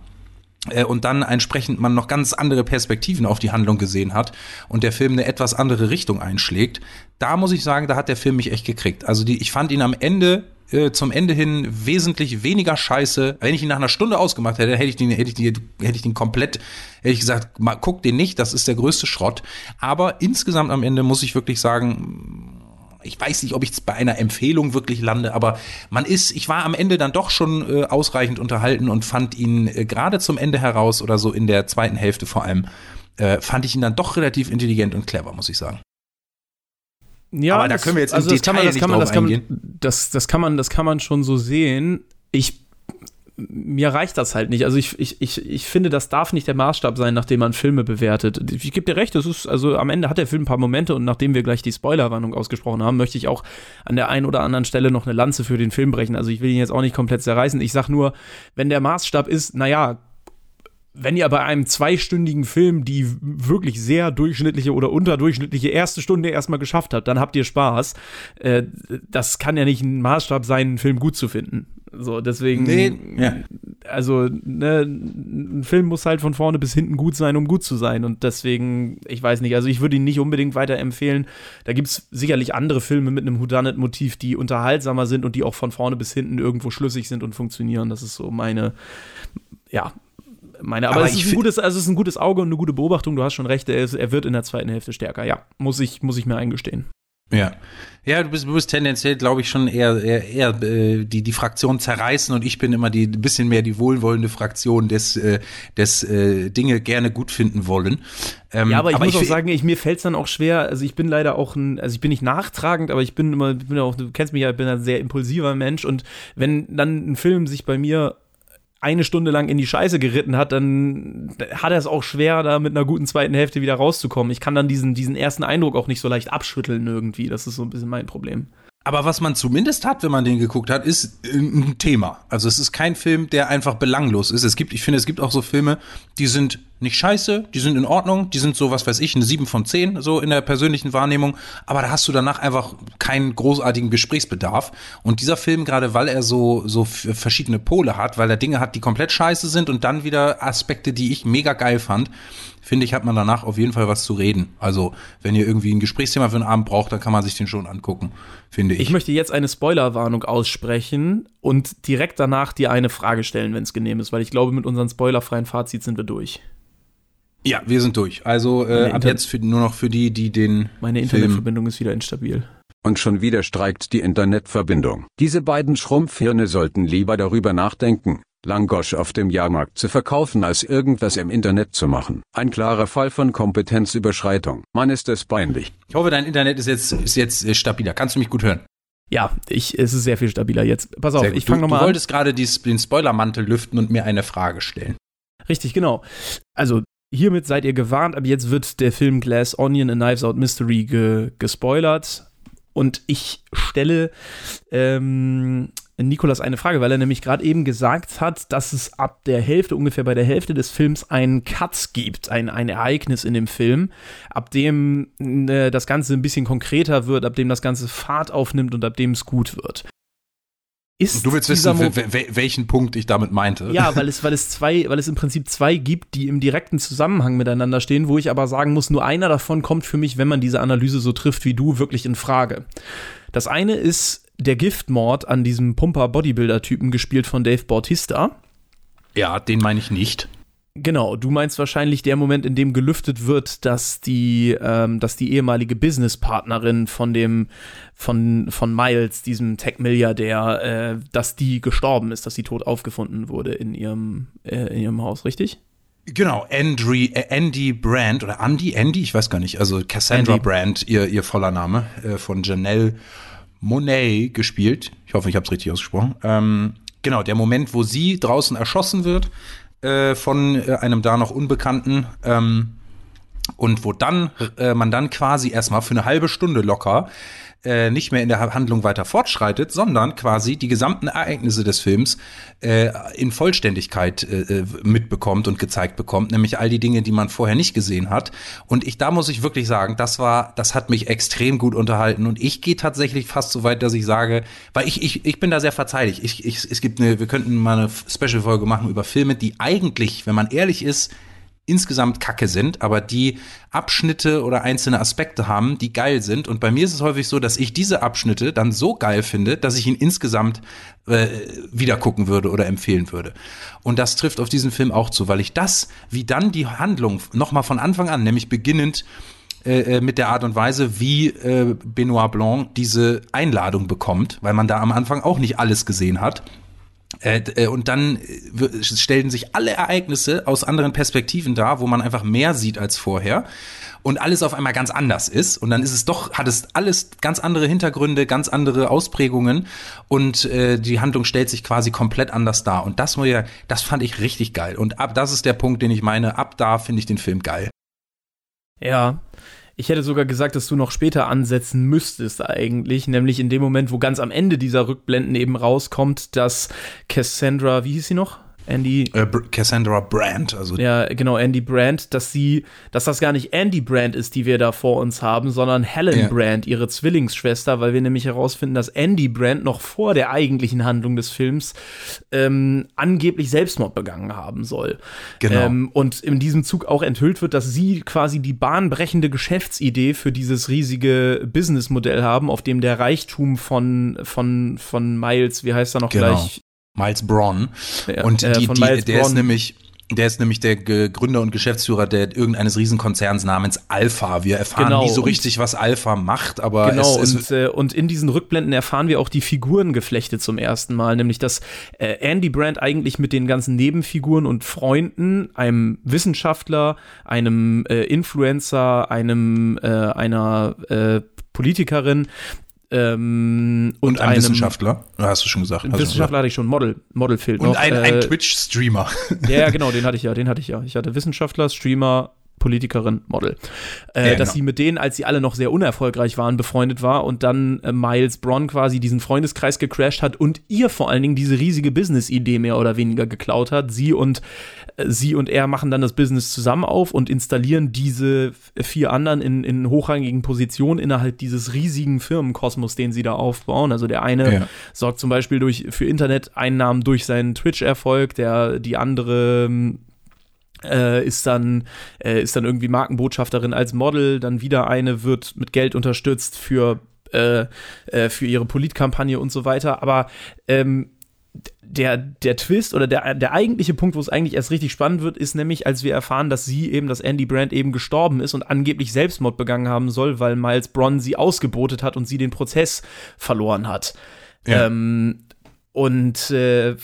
äh, und dann entsprechend man noch ganz andere Perspektiven auf die Handlung gesehen hat und der Film eine etwas andere Richtung einschlägt, da muss ich sagen, da hat der Film mich echt gekriegt. Also die, ich fand ihn am Ende äh, zum Ende hin wesentlich weniger scheiße. Wenn ich ihn nach einer Stunde ausgemacht hätte, hätte ich den, hätte ich den, hätte ich den komplett, hätte ich gesagt, mal, guck den nicht, das ist der größte Schrott. Aber insgesamt am Ende muss ich wirklich sagen, ich weiß nicht, ob ich bei einer Empfehlung wirklich lande, aber man ist, ich war am Ende dann doch schon äh, ausreichend unterhalten und fand ihn äh, gerade zum Ende heraus oder so in der zweiten Hälfte vor allem, äh, fand ich ihn dann doch relativ intelligent und clever, muss ich sagen. Ja, aber da können wir jetzt also im Detail man, das kann man, das kann man, das, das kann man, das kann man schon so sehen. Ich mir reicht das halt nicht. Also ich, ich, ich, ich finde, das darf nicht der Maßstab sein, nachdem man Filme bewertet. Ich gebe dir recht, das ist, also am Ende hat der Film ein paar Momente und nachdem wir gleich die Spoilerwarnung ausgesprochen haben, möchte ich auch an der einen oder anderen Stelle noch eine Lanze für den Film brechen. Also ich will ihn jetzt auch nicht komplett zerreißen. Ich sag nur, wenn der Maßstab ist, naja, wenn ihr bei einem zweistündigen Film die wirklich sehr durchschnittliche oder unterdurchschnittliche erste Stunde erstmal geschafft habt, dann habt ihr Spaß. Äh, das kann ja nicht ein Maßstab sein, einen Film gut zu finden. So, deswegen, nee, ja. also, ne, ein Film muss halt von vorne bis hinten gut sein, um gut zu sein. Und deswegen, ich weiß nicht, also ich würde ihn nicht unbedingt weiterempfehlen. Da gibt es sicherlich andere Filme mit einem Houdanet-Motiv, die unterhaltsamer sind und die auch von vorne bis hinten irgendwo schlüssig sind und funktionieren. Das ist so meine, ja, meine, aber, aber es, ist ein gutes, also es ist ein gutes Auge und eine gute Beobachtung. Du hast schon recht, er, ist, er wird in der zweiten Hälfte stärker. Ja, muss ich, muss ich mir eingestehen. Ja. Ja, du bist, du bist tendenziell, glaube ich, schon eher, eher, eher äh, die, die Fraktion zerreißen und ich bin immer die bisschen mehr die wohlwollende Fraktion des, äh, des äh, Dinge gerne gut finden wollen. Ähm, ja, aber ich aber muss ich auch sagen, ich, mir fällt es dann auch schwer, also ich bin leider auch ein, also ich bin nicht nachtragend, aber ich bin immer, bin auch, du kennst mich ja, ich bin ein sehr impulsiver Mensch und wenn dann ein Film sich bei mir eine Stunde lang in die Scheiße geritten hat, dann hat er es auch schwer, da mit einer guten zweiten Hälfte wieder rauszukommen. Ich kann dann diesen, diesen ersten Eindruck auch nicht so leicht abschütteln irgendwie. Das ist so ein bisschen mein Problem. Aber was man zumindest hat, wenn man den geguckt hat, ist ein Thema. Also es ist kein Film, der einfach belanglos ist. Es gibt, ich finde, es gibt auch so Filme, die sind nicht scheiße, die sind in Ordnung, die sind so, was weiß ich, eine 7 von 10, so in der persönlichen Wahrnehmung, aber da hast du danach einfach keinen großartigen Gesprächsbedarf. Und dieser Film, gerade weil er so, so verschiedene Pole hat, weil er Dinge hat, die komplett scheiße sind und dann wieder Aspekte, die ich mega geil fand, finde ich, hat man danach auf jeden Fall was zu reden. Also, wenn ihr irgendwie ein Gesprächsthema für einen Abend braucht, dann kann man sich den schon angucken, finde ich. Ich möchte jetzt eine Spoilerwarnung aussprechen und direkt danach dir eine Frage stellen, wenn es genehm ist, weil ich glaube, mit unseren spoilerfreien Fazit sind wir durch. Ja, wir sind durch. Also äh, ab jetzt für, nur noch für die, die den. Meine Internetverbindung ist wieder instabil. Und schon wieder streikt die Internetverbindung. Diese beiden Schrumpfhirne sollten lieber darüber nachdenken, Langosch auf dem Jahrmarkt zu verkaufen, als irgendwas im Internet zu machen. Ein klarer Fall von Kompetenzüberschreitung. Man ist es peinlich. Ich hoffe, dein Internet ist jetzt, ist jetzt äh, stabiler. Kannst du mich gut hören? Ja, ich, es ist sehr viel stabiler jetzt. Pass auf, ich fange nochmal an. Du wolltest gerade den Spoilermantel lüften und mir eine Frage stellen. Richtig, genau. Also, hiermit seid ihr gewarnt. Ab jetzt wird der Film Glass Onion, A Knives Out Mystery ge gespoilert. Und ich stelle ähm, Nikolas eine Frage, weil er nämlich gerade eben gesagt hat, dass es ab der Hälfte, ungefähr bei der Hälfte des Films, einen Cut gibt, ein, ein Ereignis in dem Film, ab dem äh, das Ganze ein bisschen konkreter wird, ab dem das Ganze Fahrt aufnimmt und ab dem es gut wird. Ist du willst wissen, welchen Punkt ich damit meinte. Ja, weil es, weil es zwei, weil es im Prinzip zwei gibt, die im direkten Zusammenhang miteinander stehen, wo ich aber sagen muss, nur einer davon kommt für mich, wenn man diese Analyse so trifft wie du, wirklich in Frage. Das eine ist der Giftmord an diesem Pumper-Bodybuilder-Typen, gespielt von Dave Bautista. Ja, den meine ich nicht. Genau, du meinst wahrscheinlich der Moment, in dem gelüftet wird, dass die, ähm, dass die ehemalige Businesspartnerin von dem, von, von Miles, diesem Tech-Milliardär, äh, dass die gestorben ist, dass sie tot aufgefunden wurde in ihrem, äh, in ihrem Haus, richtig? Genau, Andri, äh, Andy Brand oder Andy, Andy, ich weiß gar nicht, also Cassandra Andy. Brand, ihr, ihr voller Name, äh, von Janelle Monet gespielt. Ich hoffe, ich habe es richtig ausgesprochen. Ähm, genau, der Moment, wo sie draußen erschossen wird äh, von äh, einem da noch Unbekannten. Ähm, und wo dann äh, man dann quasi erstmal für eine halbe Stunde locker äh, nicht mehr in der Handlung weiter fortschreitet, sondern quasi die gesamten Ereignisse des Films äh, in Vollständigkeit äh, äh, mitbekommt und gezeigt bekommt, nämlich all die Dinge, die man vorher nicht gesehen hat. Und ich, da muss ich wirklich sagen, das war, das hat mich extrem gut unterhalten. Und ich gehe tatsächlich fast so weit, dass ich sage, weil ich, ich, ich bin da sehr verzeihlich. Ich, ich, es gibt eine, wir könnten mal eine Special-Folge machen über Filme, die eigentlich, wenn man ehrlich ist, insgesamt kacke sind, aber die Abschnitte oder einzelne Aspekte haben, die geil sind. Und bei mir ist es häufig so, dass ich diese Abschnitte dann so geil finde, dass ich ihn insgesamt äh, wieder gucken würde oder empfehlen würde. Und das trifft auf diesen Film auch zu, weil ich das, wie dann die Handlung nochmal von Anfang an, nämlich beginnend äh, äh, mit der Art und Weise, wie äh, Benoit Blanc diese Einladung bekommt, weil man da am Anfang auch nicht alles gesehen hat und dann äh, stellen sich alle Ereignisse aus anderen Perspektiven dar, wo man einfach mehr sieht als vorher und alles auf einmal ganz anders ist. Und dann ist es doch hat es alles ganz andere Hintergründe, ganz andere Ausprägungen und äh, die Handlung stellt sich quasi komplett anders dar. Und das muss ja, das fand ich richtig geil. Und ab das ist der Punkt, den ich meine, ab da finde ich den Film geil. Ja, ich hätte sogar gesagt, dass du noch später ansetzen müsstest eigentlich, nämlich in dem Moment, wo ganz am Ende dieser Rückblenden eben rauskommt, dass Cassandra, wie hieß sie noch? Andy. Äh, Cassandra Brandt, also. Ja, genau, Andy Brandt, dass sie, dass das gar nicht Andy Brandt ist, die wir da vor uns haben, sondern Helen ja. Brandt, ihre Zwillingsschwester, weil wir nämlich herausfinden, dass Andy Brandt noch vor der eigentlichen Handlung des Films ähm, angeblich Selbstmord begangen haben soll. Genau. Ähm, und in diesem Zug auch enthüllt wird, dass sie quasi die bahnbrechende Geschäftsidee für dieses riesige Businessmodell haben, auf dem der Reichtum von, von, von Miles, wie heißt er noch genau. gleich? Miles Braun. Ja, und die, äh, die, der Braun. ist nämlich der ist nämlich der Gründer und Geschäftsführer der irgendeines Riesenkonzerns namens Alpha. Wir erfahren genau, nie so richtig, was Alpha macht, aber genau es, es und, äh, und in diesen Rückblenden erfahren wir auch die Figurengeflechte zum ersten Mal, nämlich dass äh, Andy Brandt eigentlich mit den ganzen Nebenfiguren und Freunden, einem Wissenschaftler, einem äh, Influencer, einem äh, einer äh, Politikerin, ähm, und, und einem Wissenschaftler, hast du schon gesagt. Wissenschaftler hatte ich schon, Model, Model fehlt und noch. Und ein, ein äh, Twitch-Streamer. Ja, genau, den hatte ich ja, den hatte ich ja. Ich hatte Wissenschaftler, Streamer, Politikerin, Model. Äh, ja, dass genau. sie mit denen, als sie alle noch sehr unerfolgreich waren, befreundet war und dann äh, Miles Braun quasi diesen Freundeskreis gecrashed hat und ihr vor allen Dingen diese riesige Business-Idee mehr oder weniger geklaut hat. Sie und sie und er machen dann das Business zusammen auf und installieren diese vier anderen in, in hochrangigen Positionen innerhalb dieses riesigen Firmenkosmos, den sie da aufbauen. Also der eine ja. sorgt zum Beispiel durch, für Internet-Einnahmen durch seinen Twitch-Erfolg, der die andere äh, ist dann äh, ist dann irgendwie Markenbotschafterin als Model, dann wieder eine wird mit Geld unterstützt für äh, äh, für ihre Politkampagne und so weiter. Aber ähm, der, der Twist oder der, der eigentliche Punkt, wo es eigentlich erst richtig spannend wird, ist nämlich, als wir erfahren, dass sie eben, dass Andy Brandt eben gestorben ist und angeblich Selbstmord begangen haben soll, weil Miles Bronn sie ausgebotet hat und sie den Prozess verloren hat. Ja. Ähm, und äh, äh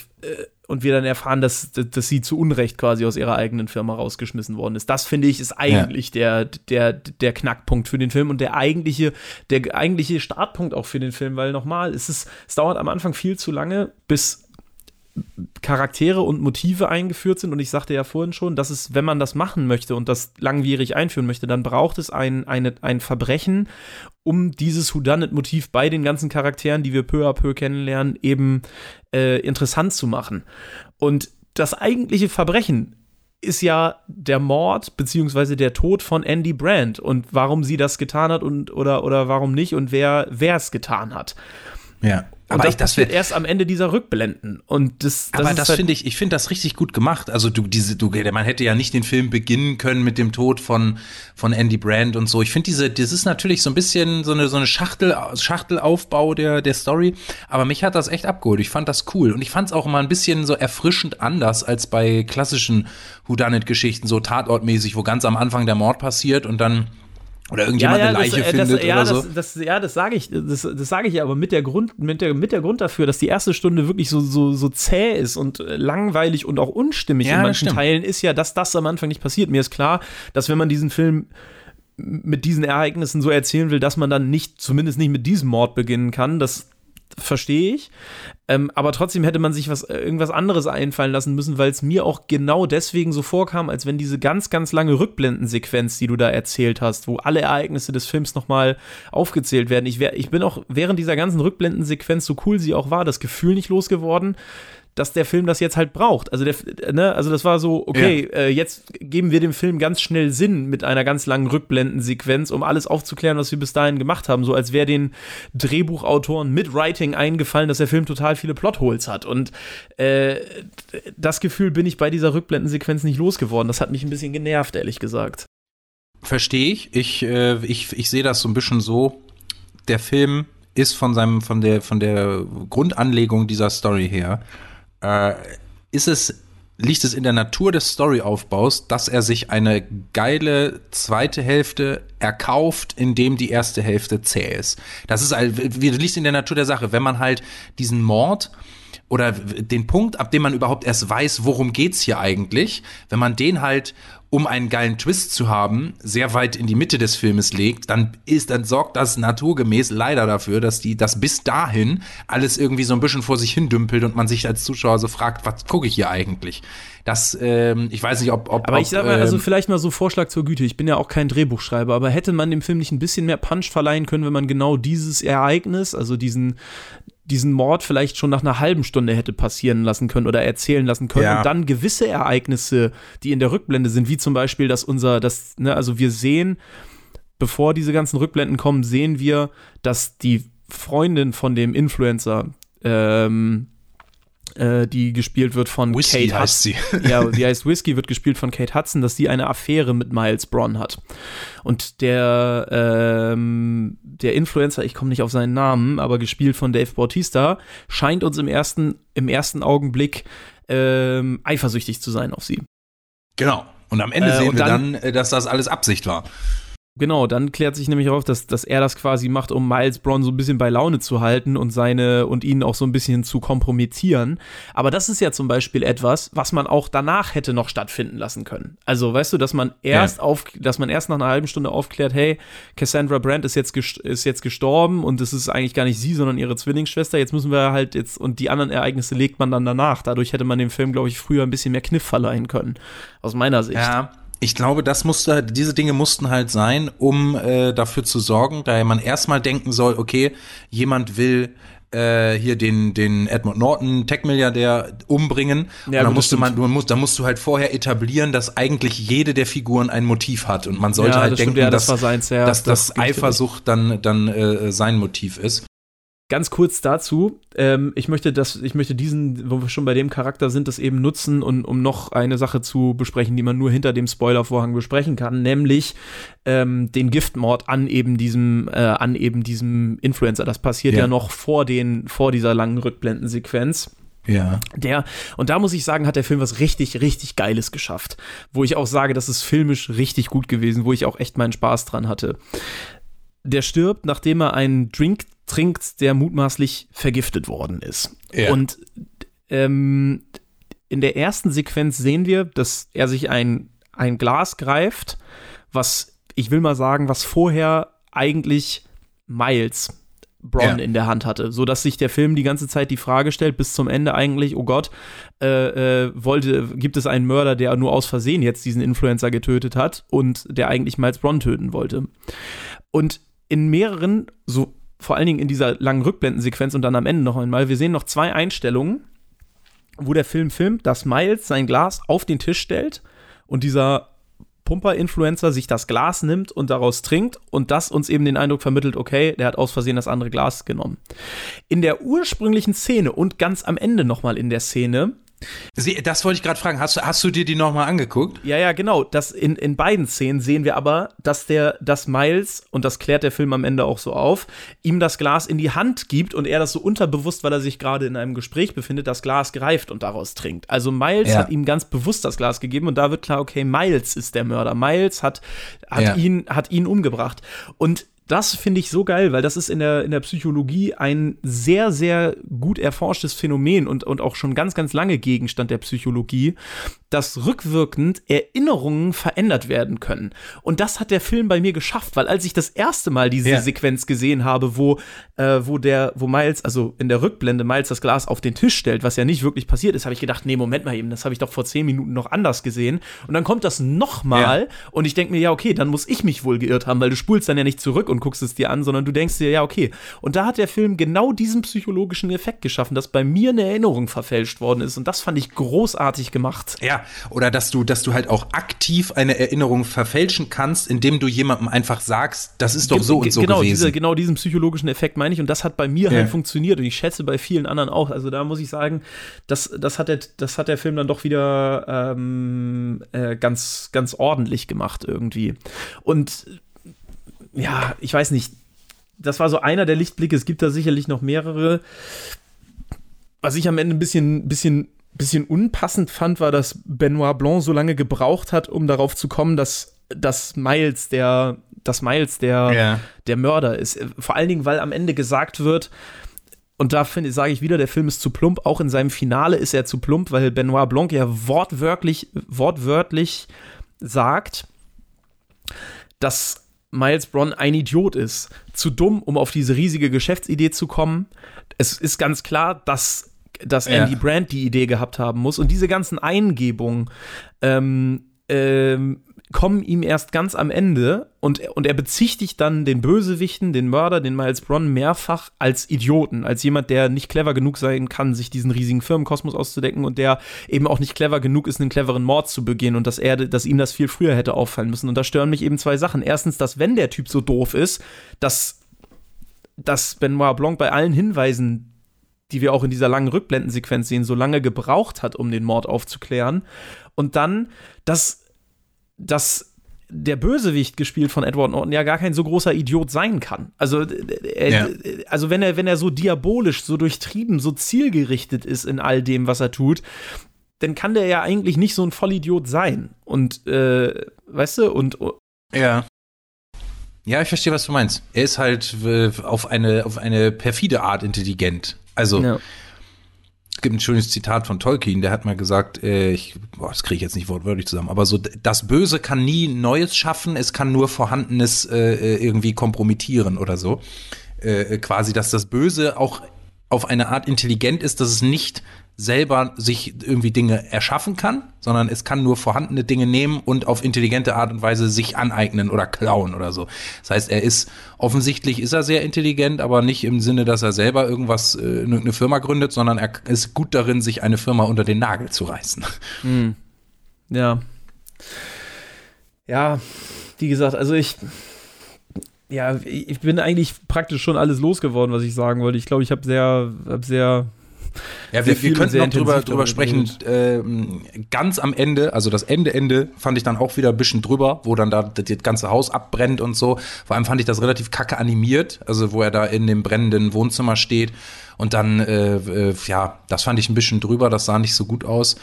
und wir dann erfahren, dass, dass sie zu Unrecht quasi aus ihrer eigenen Firma rausgeschmissen worden ist. Das finde ich ist eigentlich ja. der, der, der Knackpunkt für den Film und der eigentliche, der eigentliche Startpunkt auch für den Film, weil nochmal, es ist, es dauert am Anfang viel zu lange, bis Charaktere und Motive eingeführt sind. Und ich sagte ja vorhin schon, dass es, wenn man das machen möchte und das langwierig einführen möchte, dann braucht es ein, eine, ein Verbrechen, um dieses Whodunit-Motiv bei den ganzen Charakteren, die wir peu à peu kennenlernen, eben äh, interessant zu machen. Und das eigentliche Verbrechen ist ja der Mord beziehungsweise der Tod von Andy Brandt und warum sie das getan hat und oder oder warum nicht und wer wer es getan hat. Ja. Aber das, das passiert erst am Ende dieser Rückblenden. Und das, das aber das halt finde ich, ich finde das richtig gut gemacht. Also du, diese, du, man hätte ja nicht den Film beginnen können mit dem Tod von, von Andy Brand und so. Ich finde diese, das ist natürlich so ein bisschen so eine, so eine Schachtel, Schachtelaufbau der, der Story. Aber mich hat das echt abgeholt. Ich fand das cool. Und ich fand es auch mal ein bisschen so erfrischend anders als bei klassischen Whodunit-Geschichten, so tatortmäßig, wo ganz am Anfang der Mord passiert und dann oder irgendjemand ja, ja, eine Leiche das, äh, findet das, ja, oder so. Das, das, ja, das sage ich, das, das sage ich aber mit der Grund, mit der, mit der Grund dafür, dass die erste Stunde wirklich so, so, so zäh ist und äh, langweilig und auch unstimmig ja, in manchen Teilen, ist ja, dass das am Anfang nicht passiert. Mir ist klar, dass wenn man diesen Film mit diesen Ereignissen so erzählen will, dass man dann nicht, zumindest nicht mit diesem Mord beginnen kann. Das verstehe ich. Ähm, aber trotzdem hätte man sich was, äh, irgendwas anderes einfallen lassen müssen, weil es mir auch genau deswegen so vorkam, als wenn diese ganz, ganz lange Rückblendensequenz, die du da erzählt hast, wo alle Ereignisse des Films nochmal aufgezählt werden. Ich, wär, ich bin auch während dieser ganzen Rückblendensequenz, so cool sie auch war, das Gefühl nicht losgeworden, dass der Film das jetzt halt braucht. Also, der, ne, also das war so, okay, ja. äh, jetzt geben wir dem Film ganz schnell Sinn mit einer ganz langen Rückblendensequenz, um alles aufzuklären, was wir bis dahin gemacht haben. So als wäre den Drehbuchautoren mit Writing eingefallen, dass der Film total viele Plotholes hat. Und äh, das Gefühl bin ich bei dieser Rückblendensequenz nicht losgeworden. Das hat mich ein bisschen genervt, ehrlich gesagt. Verstehe ich. Ich, äh, ich, ich sehe das so ein bisschen so. Der Film ist von seinem, von der, von der Grundanlegung dieser Story her äh, ist es liegt es in der Natur des Storyaufbaus, dass er sich eine geile zweite Hälfte erkauft, indem die erste Hälfte zäh ist. Das ist halt, liegt in der Natur der Sache, wenn man halt diesen Mord oder den Punkt, ab dem man überhaupt erst weiß, worum geht's hier eigentlich, wenn man den halt um einen geilen Twist zu haben, sehr weit in die Mitte des Filmes legt, dann ist, dann sorgt das naturgemäß leider dafür, dass die, das bis dahin alles irgendwie so ein bisschen vor sich hin dümpelt und man sich als Zuschauer so fragt, was gucke ich hier eigentlich? Das, ähm, ich weiß nicht, ob, ob Aber ich sag mal, also ähm, vielleicht mal so Vorschlag zur Güte. Ich bin ja auch kein Drehbuchschreiber, aber hätte man dem Film nicht ein bisschen mehr Punch verleihen können, wenn man genau dieses Ereignis, also diesen, diesen Mord vielleicht schon nach einer halben Stunde hätte passieren lassen können oder erzählen lassen können ja. und dann gewisse Ereignisse, die in der Rückblende sind, wie zum Beispiel, dass unser, das, ne, also wir sehen, bevor diese ganzen Rückblenden kommen, sehen wir, dass die Freundin von dem Influencer, ähm, äh, die gespielt wird von Whiskey Kate heißt sie. ja, die heißt Whiskey, wird gespielt von Kate Hudson, dass sie eine Affäre mit Miles Braun hat. Und der, ähm, der Influencer, ich komme nicht auf seinen Namen, aber gespielt von Dave Bautista, scheint uns im ersten, im ersten Augenblick ähm, eifersüchtig zu sein auf sie. Genau. Und am Ende äh, sehen wir dann, dann, äh, dass das alles Absicht war. Genau, dann klärt sich nämlich auf, dass, dass er das quasi macht, um Miles Braun so ein bisschen bei Laune zu halten und seine und ihn auch so ein bisschen zu kompromittieren. Aber das ist ja zum Beispiel etwas, was man auch danach hätte noch stattfinden lassen können. Also, weißt du, dass man erst ja. auf, dass man erst nach einer halben Stunde aufklärt, hey, Cassandra Brandt ist jetzt, ist jetzt gestorben und es ist eigentlich gar nicht sie, sondern ihre Zwillingsschwester. Jetzt müssen wir halt jetzt, und die anderen Ereignisse legt man dann danach. Dadurch hätte man dem Film, glaube ich, früher ein bisschen mehr Kniff verleihen können. Aus meiner Sicht. Ja ich glaube, das musste, diese Dinge mussten halt sein, um äh, dafür zu sorgen, da man erstmal denken soll, okay, jemand will äh, hier den, den Edmund Norton, Tech-Milliardär, umbringen. Ja, und dann musste man, du musst, da musst du halt vorher etablieren, dass eigentlich jede der Figuren ein Motiv hat. Und man sollte ja, halt denken, ja, das dass, seins, ja, dass das, das Eifersucht dann, dann äh, sein Motiv ist. Ganz kurz dazu, ähm, ich möchte das, ich möchte diesen, wo wir schon bei dem Charakter sind, das eben nutzen, und, um noch eine Sache zu besprechen, die man nur hinter dem Spoilervorhang besprechen kann, nämlich ähm, den Giftmord an eben diesem, äh, an eben diesem Influencer. Das passiert ja. ja noch vor den, vor dieser langen Rückblendensequenz. Ja. Der, und da muss ich sagen, hat der Film was richtig, richtig Geiles geschafft. Wo ich auch sage, das ist filmisch richtig gut gewesen, wo ich auch echt meinen Spaß dran hatte. Der stirbt, nachdem er einen Drink trinkt, der mutmaßlich vergiftet worden ist. Ja. Und ähm, in der ersten Sequenz sehen wir, dass er sich ein, ein Glas greift, was, ich will mal sagen, was vorher eigentlich Miles Bronn ja. in der Hand hatte, so dass sich der Film die ganze Zeit die Frage stellt, bis zum Ende eigentlich, oh Gott, äh, äh, wollte, gibt es einen Mörder, der nur aus Versehen jetzt diesen Influencer getötet hat und der eigentlich Miles Bronn töten wollte. Und in mehreren, so vor allen Dingen in dieser langen Rückblendensequenz und dann am Ende noch einmal, wir sehen noch zwei Einstellungen, wo der Film filmt, dass Miles sein Glas auf den Tisch stellt und dieser Pumper-Influencer sich das Glas nimmt und daraus trinkt und das uns eben den Eindruck vermittelt, okay, der hat aus Versehen das andere Glas genommen. In der ursprünglichen Szene und ganz am Ende nochmal in der Szene Sie, das wollte ich gerade fragen. Hast, hast du dir die nochmal angeguckt? Ja, ja, genau. Das in, in beiden Szenen sehen wir aber, dass der, dass Miles, und das klärt der Film am Ende auch so auf, ihm das Glas in die Hand gibt und er das so unterbewusst, weil er sich gerade in einem Gespräch befindet, das Glas greift und daraus trinkt. Also Miles ja. hat ihm ganz bewusst das Glas gegeben und da wird klar, okay, Miles ist der Mörder. Miles hat, hat, ja. ihn, hat ihn umgebracht. Und das finde ich so geil, weil das ist in der, in der Psychologie ein sehr, sehr gut erforschtes Phänomen und, und auch schon ganz, ganz lange Gegenstand der Psychologie, dass rückwirkend Erinnerungen verändert werden können. Und das hat der Film bei mir geschafft, weil als ich das erste Mal diese ja. Sequenz gesehen habe, wo, äh, wo der, wo Miles, also in der Rückblende Miles das Glas auf den Tisch stellt, was ja nicht wirklich passiert ist, habe ich gedacht, nee, Moment mal eben, das habe ich doch vor zehn Minuten noch anders gesehen. Und dann kommt das nochmal ja. und ich denke mir, ja, okay, dann muss ich mich wohl geirrt haben, weil du spulst dann ja nicht zurück und guckst es dir an, sondern du denkst dir, ja, okay. Und da hat der Film genau diesen psychologischen Effekt geschaffen, dass bei mir eine Erinnerung verfälscht worden ist. Und das fand ich großartig gemacht. Ja, oder dass du, dass du halt auch aktiv eine Erinnerung verfälschen kannst, indem du jemandem einfach sagst, das ist doch so und so genau, gewesen. Diese, genau diesen psychologischen Effekt meine ich und das hat bei mir halt ja. halt funktioniert und ich schätze bei vielen anderen auch. Also da muss ich sagen, das, das, hat, der, das hat der Film dann doch wieder ähm, äh, ganz, ganz ordentlich gemacht irgendwie. Und ja, ich weiß nicht, das war so einer der Lichtblicke. Es gibt da sicherlich noch mehrere. Was ich am Ende ein bisschen, bisschen bisschen unpassend fand, war, dass Benoit Blanc so lange gebraucht hat, um darauf zu kommen, dass, dass Miles der, dass Miles der, ja. der Mörder ist. Vor allen Dingen, weil am Ende gesagt wird, und da sage ich wieder, der Film ist zu plump. Auch in seinem Finale ist er zu plump, weil Benoit Blanc ja wortwörtlich, wortwörtlich sagt, dass Miles Bronn ein Idiot ist. Zu dumm, um auf diese riesige Geschäftsidee zu kommen. Es ist ganz klar, dass dass ja. Andy Brandt die Idee gehabt haben muss. Und diese ganzen Eingebungen ähm, ähm, kommen ihm erst ganz am Ende und, und er bezichtigt dann den Bösewichten, den Mörder, den Miles Bronn mehrfach als Idioten, als jemand, der nicht clever genug sein kann, sich diesen riesigen Firmenkosmos auszudecken und der eben auch nicht clever genug ist, einen cleveren Mord zu begehen und dass er, dass ihm das viel früher hätte auffallen müssen. Und da stören mich eben zwei Sachen. Erstens, dass wenn der Typ so doof ist, dass dass Benoit Blanc bei allen Hinweisen, die wir auch in dieser langen Rückblendensequenz sehen, so lange gebraucht hat, um den Mord aufzuklären. Und dann, dass, dass der Bösewicht gespielt von Edward Norton ja gar kein so großer Idiot sein kann. Also, er, ja. also wenn er, wenn er so diabolisch, so durchtrieben, so zielgerichtet ist in all dem, was er tut, dann kann der ja eigentlich nicht so ein Vollidiot sein. Und, äh, weißt du, und. Ja. Ja, ich verstehe, was du meinst. Er ist halt äh, auf eine, auf eine perfide Art intelligent. Also, ja. Es gibt ein schönes Zitat von Tolkien, der hat mal gesagt, äh, ich, boah, das kriege ich jetzt nicht wortwörtlich zusammen, aber so, das Böse kann nie Neues schaffen, es kann nur Vorhandenes äh, äh irgendwie kompromittieren oder so. Äh, quasi, dass das Böse auch auf eine Art intelligent ist, dass es nicht selber sich irgendwie Dinge erschaffen kann, sondern es kann nur vorhandene Dinge nehmen und auf intelligente Art und Weise sich aneignen oder klauen oder so. Das heißt, er ist offensichtlich ist er sehr intelligent, aber nicht im Sinne, dass er selber irgendwas äh, eine Firma gründet, sondern er ist gut darin, sich eine Firma unter den Nagel zu reißen. Hm. Ja. Ja, wie gesagt, also ich ja, ich bin eigentlich praktisch schon alles losgeworden, was ich sagen wollte. Ich glaube, ich habe sehr, hab sehr ja, wir, wir könnten noch drüber, drüber sprechen. Äh, ganz am Ende, also das Ende, Ende fand ich dann auch wieder ein bisschen drüber, wo dann da das ganze Haus abbrennt und so. Vor allem fand ich das relativ kacke animiert, also wo er da in dem brennenden Wohnzimmer steht. Und dann, äh, äh, ja, das fand ich ein bisschen drüber, das sah nicht so gut aus.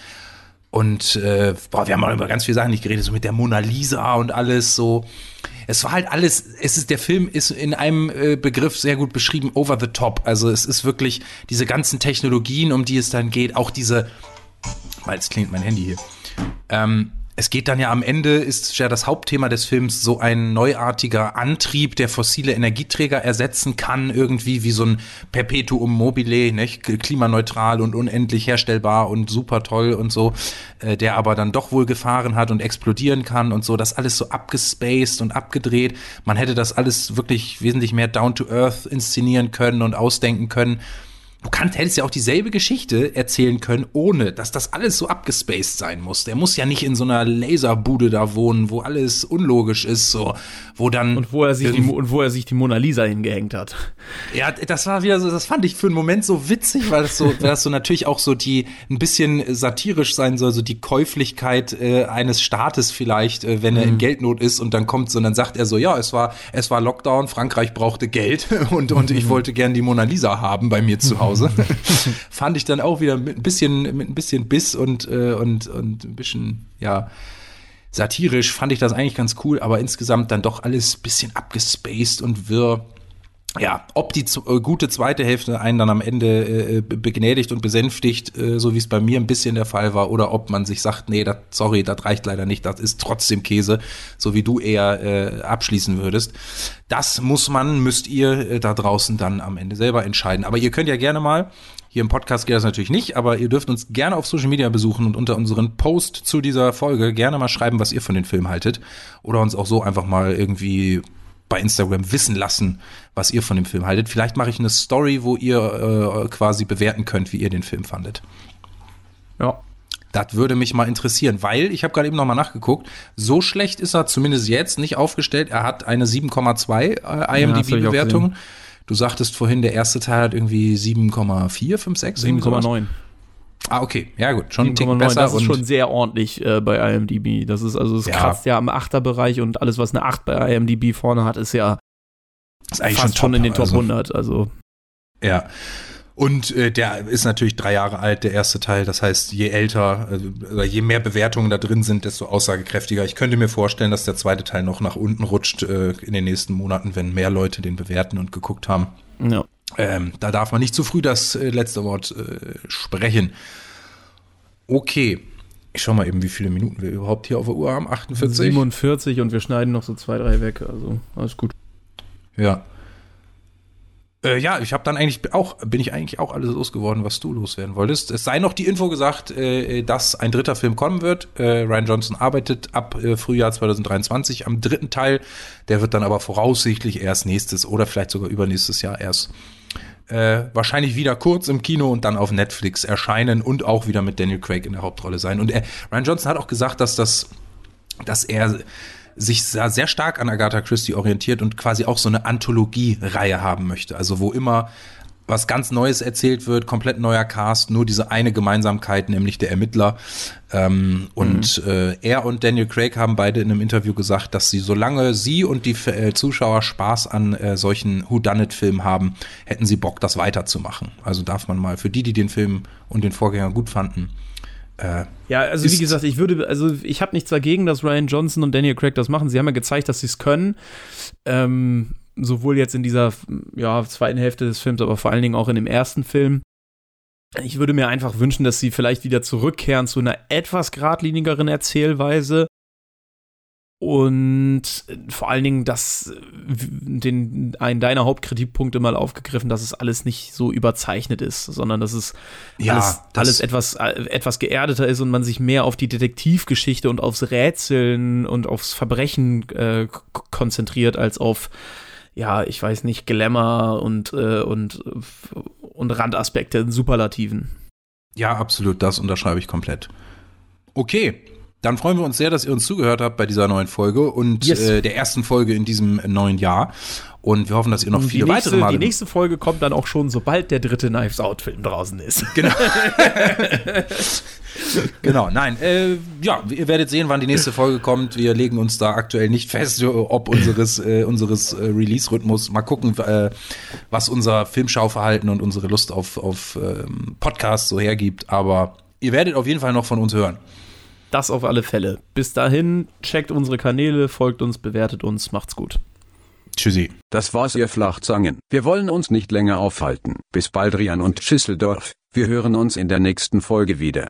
Und äh, boah, wir haben auch über ganz viele Sachen nicht geredet, so mit der Mona Lisa und alles so. Es war halt alles, es ist, der Film ist in einem äh, Begriff sehr gut beschrieben, over the top. Also es ist wirklich diese ganzen Technologien, um die es dann geht, auch diese, weil es klingt mein Handy hier. Ähm, es geht dann ja am Ende, ist ja das Hauptthema des Films so ein neuartiger Antrieb, der fossile Energieträger ersetzen kann, irgendwie wie so ein Perpetuum mobile, nicht? klimaneutral und unendlich herstellbar und super toll und so, äh, der aber dann doch wohl Gefahren hat und explodieren kann und so, das alles so abgespaced und abgedreht. Man hätte das alles wirklich wesentlich mehr down to earth inszenieren können und ausdenken können. Du kannst, hättest ja auch dieselbe Geschichte erzählen können, ohne dass das alles so abgespaced sein muss. Der muss ja nicht in so einer Laserbude da wohnen, wo alles unlogisch ist, so, wo dann. Und wo er sich, die, und wo er sich die Mona Lisa hingehängt hat. Ja, das war wieder so, das fand ich für einen Moment so witzig, weil das so, weil das so natürlich auch so die, ein bisschen satirisch sein soll, so die Käuflichkeit äh, eines Staates vielleicht, äh, wenn er mhm. in Geldnot ist und dann kommt so und dann sagt er so, ja, es war, es war Lockdown, Frankreich brauchte Geld und, und ich mhm. wollte gern die Mona Lisa haben bei mir zu Hause. Hause. Fand ich dann auch wieder mit ein bisschen, mit ein bisschen Biss und, äh, und, und ein bisschen, ja, satirisch fand ich das eigentlich ganz cool, aber insgesamt dann doch alles ein bisschen abgespaced und wirr ja, ob die äh, gute zweite Hälfte einen dann am Ende äh, begnädigt und besänftigt, äh, so wie es bei mir ein bisschen der Fall war, oder ob man sich sagt, nee, dat, sorry, das reicht leider nicht, das ist trotzdem Käse, so wie du eher äh, abschließen würdest. Das muss man, müsst ihr äh, da draußen dann am Ende selber entscheiden. Aber ihr könnt ja gerne mal, hier im Podcast geht das natürlich nicht, aber ihr dürft uns gerne auf Social Media besuchen und unter unseren Post zu dieser Folge gerne mal schreiben, was ihr von den Film haltet. Oder uns auch so einfach mal irgendwie bei Instagram wissen lassen, was ihr von dem Film haltet. Vielleicht mache ich eine Story, wo ihr äh, quasi bewerten könnt, wie ihr den Film fandet. Ja. Das würde mich mal interessieren, weil ich habe gerade eben noch mal nachgeguckt. So schlecht ist er zumindest jetzt nicht aufgestellt. Er hat eine 7,2 äh, IMDb-Bewertung. Ja, du sagtest vorhin, der erste Teil hat irgendwie 7,4, 5, 6? 7,9. Ah, okay. Ja, gut. Schon ein Tick besser. Das ist schon sehr ordentlich äh, bei IMDb. Das ist also, es ja. kratzt ja am Achterbereich und alles, was eine 8 bei IMDb vorne hat, ist ja ist eigentlich fast schon, top, schon in den Top also, 100. Also. Ja. Und äh, der ist natürlich drei Jahre alt, der erste Teil. Das heißt, je älter äh, oder je mehr Bewertungen da drin sind, desto aussagekräftiger. Ich könnte mir vorstellen, dass der zweite Teil noch nach unten rutscht äh, in den nächsten Monaten, wenn mehr Leute den bewerten und geguckt haben. Ja. Ähm, da darf man nicht zu früh das äh, letzte Wort äh, sprechen. Okay. Ich schau mal eben, wie viele Minuten wir überhaupt hier auf der Uhr haben. 48? 47 und wir schneiden noch so zwei, drei weg. Also alles gut. Ja. Äh, ja, ich habe dann eigentlich auch, bin ich eigentlich auch alles losgeworden, was du loswerden wolltest. Es sei noch die Info gesagt, äh, dass ein dritter Film kommen wird. Äh, Ryan Johnson arbeitet ab äh, Frühjahr 2023 am dritten Teil. Der wird dann aber voraussichtlich erst nächstes oder vielleicht sogar übernächstes Jahr erst äh, wahrscheinlich wieder kurz im Kino und dann auf Netflix erscheinen und auch wieder mit Daniel Craig in der Hauptrolle sein. Und er, Ryan Johnson hat auch gesagt, dass das, dass er sich sehr, sehr stark an Agatha Christie orientiert und quasi auch so eine Anthologie-Reihe haben möchte. Also wo immer was ganz Neues erzählt wird, komplett neuer Cast, nur diese eine Gemeinsamkeit, nämlich der Ermittler. Ähm, und mhm. äh, er und Daniel Craig haben beide in einem Interview gesagt, dass sie, solange sie und die äh, Zuschauer Spaß an äh, solchen Whodunit-Filmen haben, hätten sie Bock, das weiterzumachen. Also darf man mal, für die, die den Film und den Vorgänger gut fanden, äh, ja, also wie gesagt, ich würde, also ich habe nichts dagegen, dass Ryan Johnson und Daniel Craig das machen. Sie haben ja gezeigt, dass sie es können. Ähm, sowohl jetzt in dieser ja, zweiten Hälfte des Films, aber vor allen Dingen auch in dem ersten Film. Ich würde mir einfach wünschen, dass sie vielleicht wieder zurückkehren zu einer etwas geradlinigeren Erzählweise und vor allen Dingen, dass den, einen deiner Hauptkritikpunkte mal aufgegriffen, dass es alles nicht so überzeichnet ist, sondern dass es ja, alles, alles etwas, etwas geerdeter ist und man sich mehr auf die Detektivgeschichte und aufs Rätseln und aufs Verbrechen äh, konzentriert, als auf, ja, ich weiß nicht, Glamour und, äh, und, und Randaspekte in Superlativen. Ja, absolut, das unterschreibe ich komplett. Okay, dann freuen wir uns sehr, dass ihr uns zugehört habt bei dieser neuen Folge und yes. äh, der ersten Folge in diesem neuen Jahr. Und wir hoffen, dass ihr noch viele nächste, weitere Male. Die nächste Folge kommt dann auch schon, sobald der dritte Knives Out Film draußen ist. Genau. genau, nein. Äh, ja, ihr werdet sehen, wann die nächste Folge kommt. Wir legen uns da aktuell nicht fest, ob unseres, äh, unseres äh, Release-Rhythmus. Mal gucken, äh, was unser Filmschauverhalten und unsere Lust auf, auf ähm, Podcasts so hergibt. Aber ihr werdet auf jeden Fall noch von uns hören. Das auf alle Fälle. Bis dahin, checkt unsere Kanäle, folgt uns, bewertet uns, macht's gut. Tschüssi. Das war's, ihr Flachzangen. Wir wollen uns nicht länger aufhalten. Bis bald, Rian und Schüsseldorf. Wir hören uns in der nächsten Folge wieder.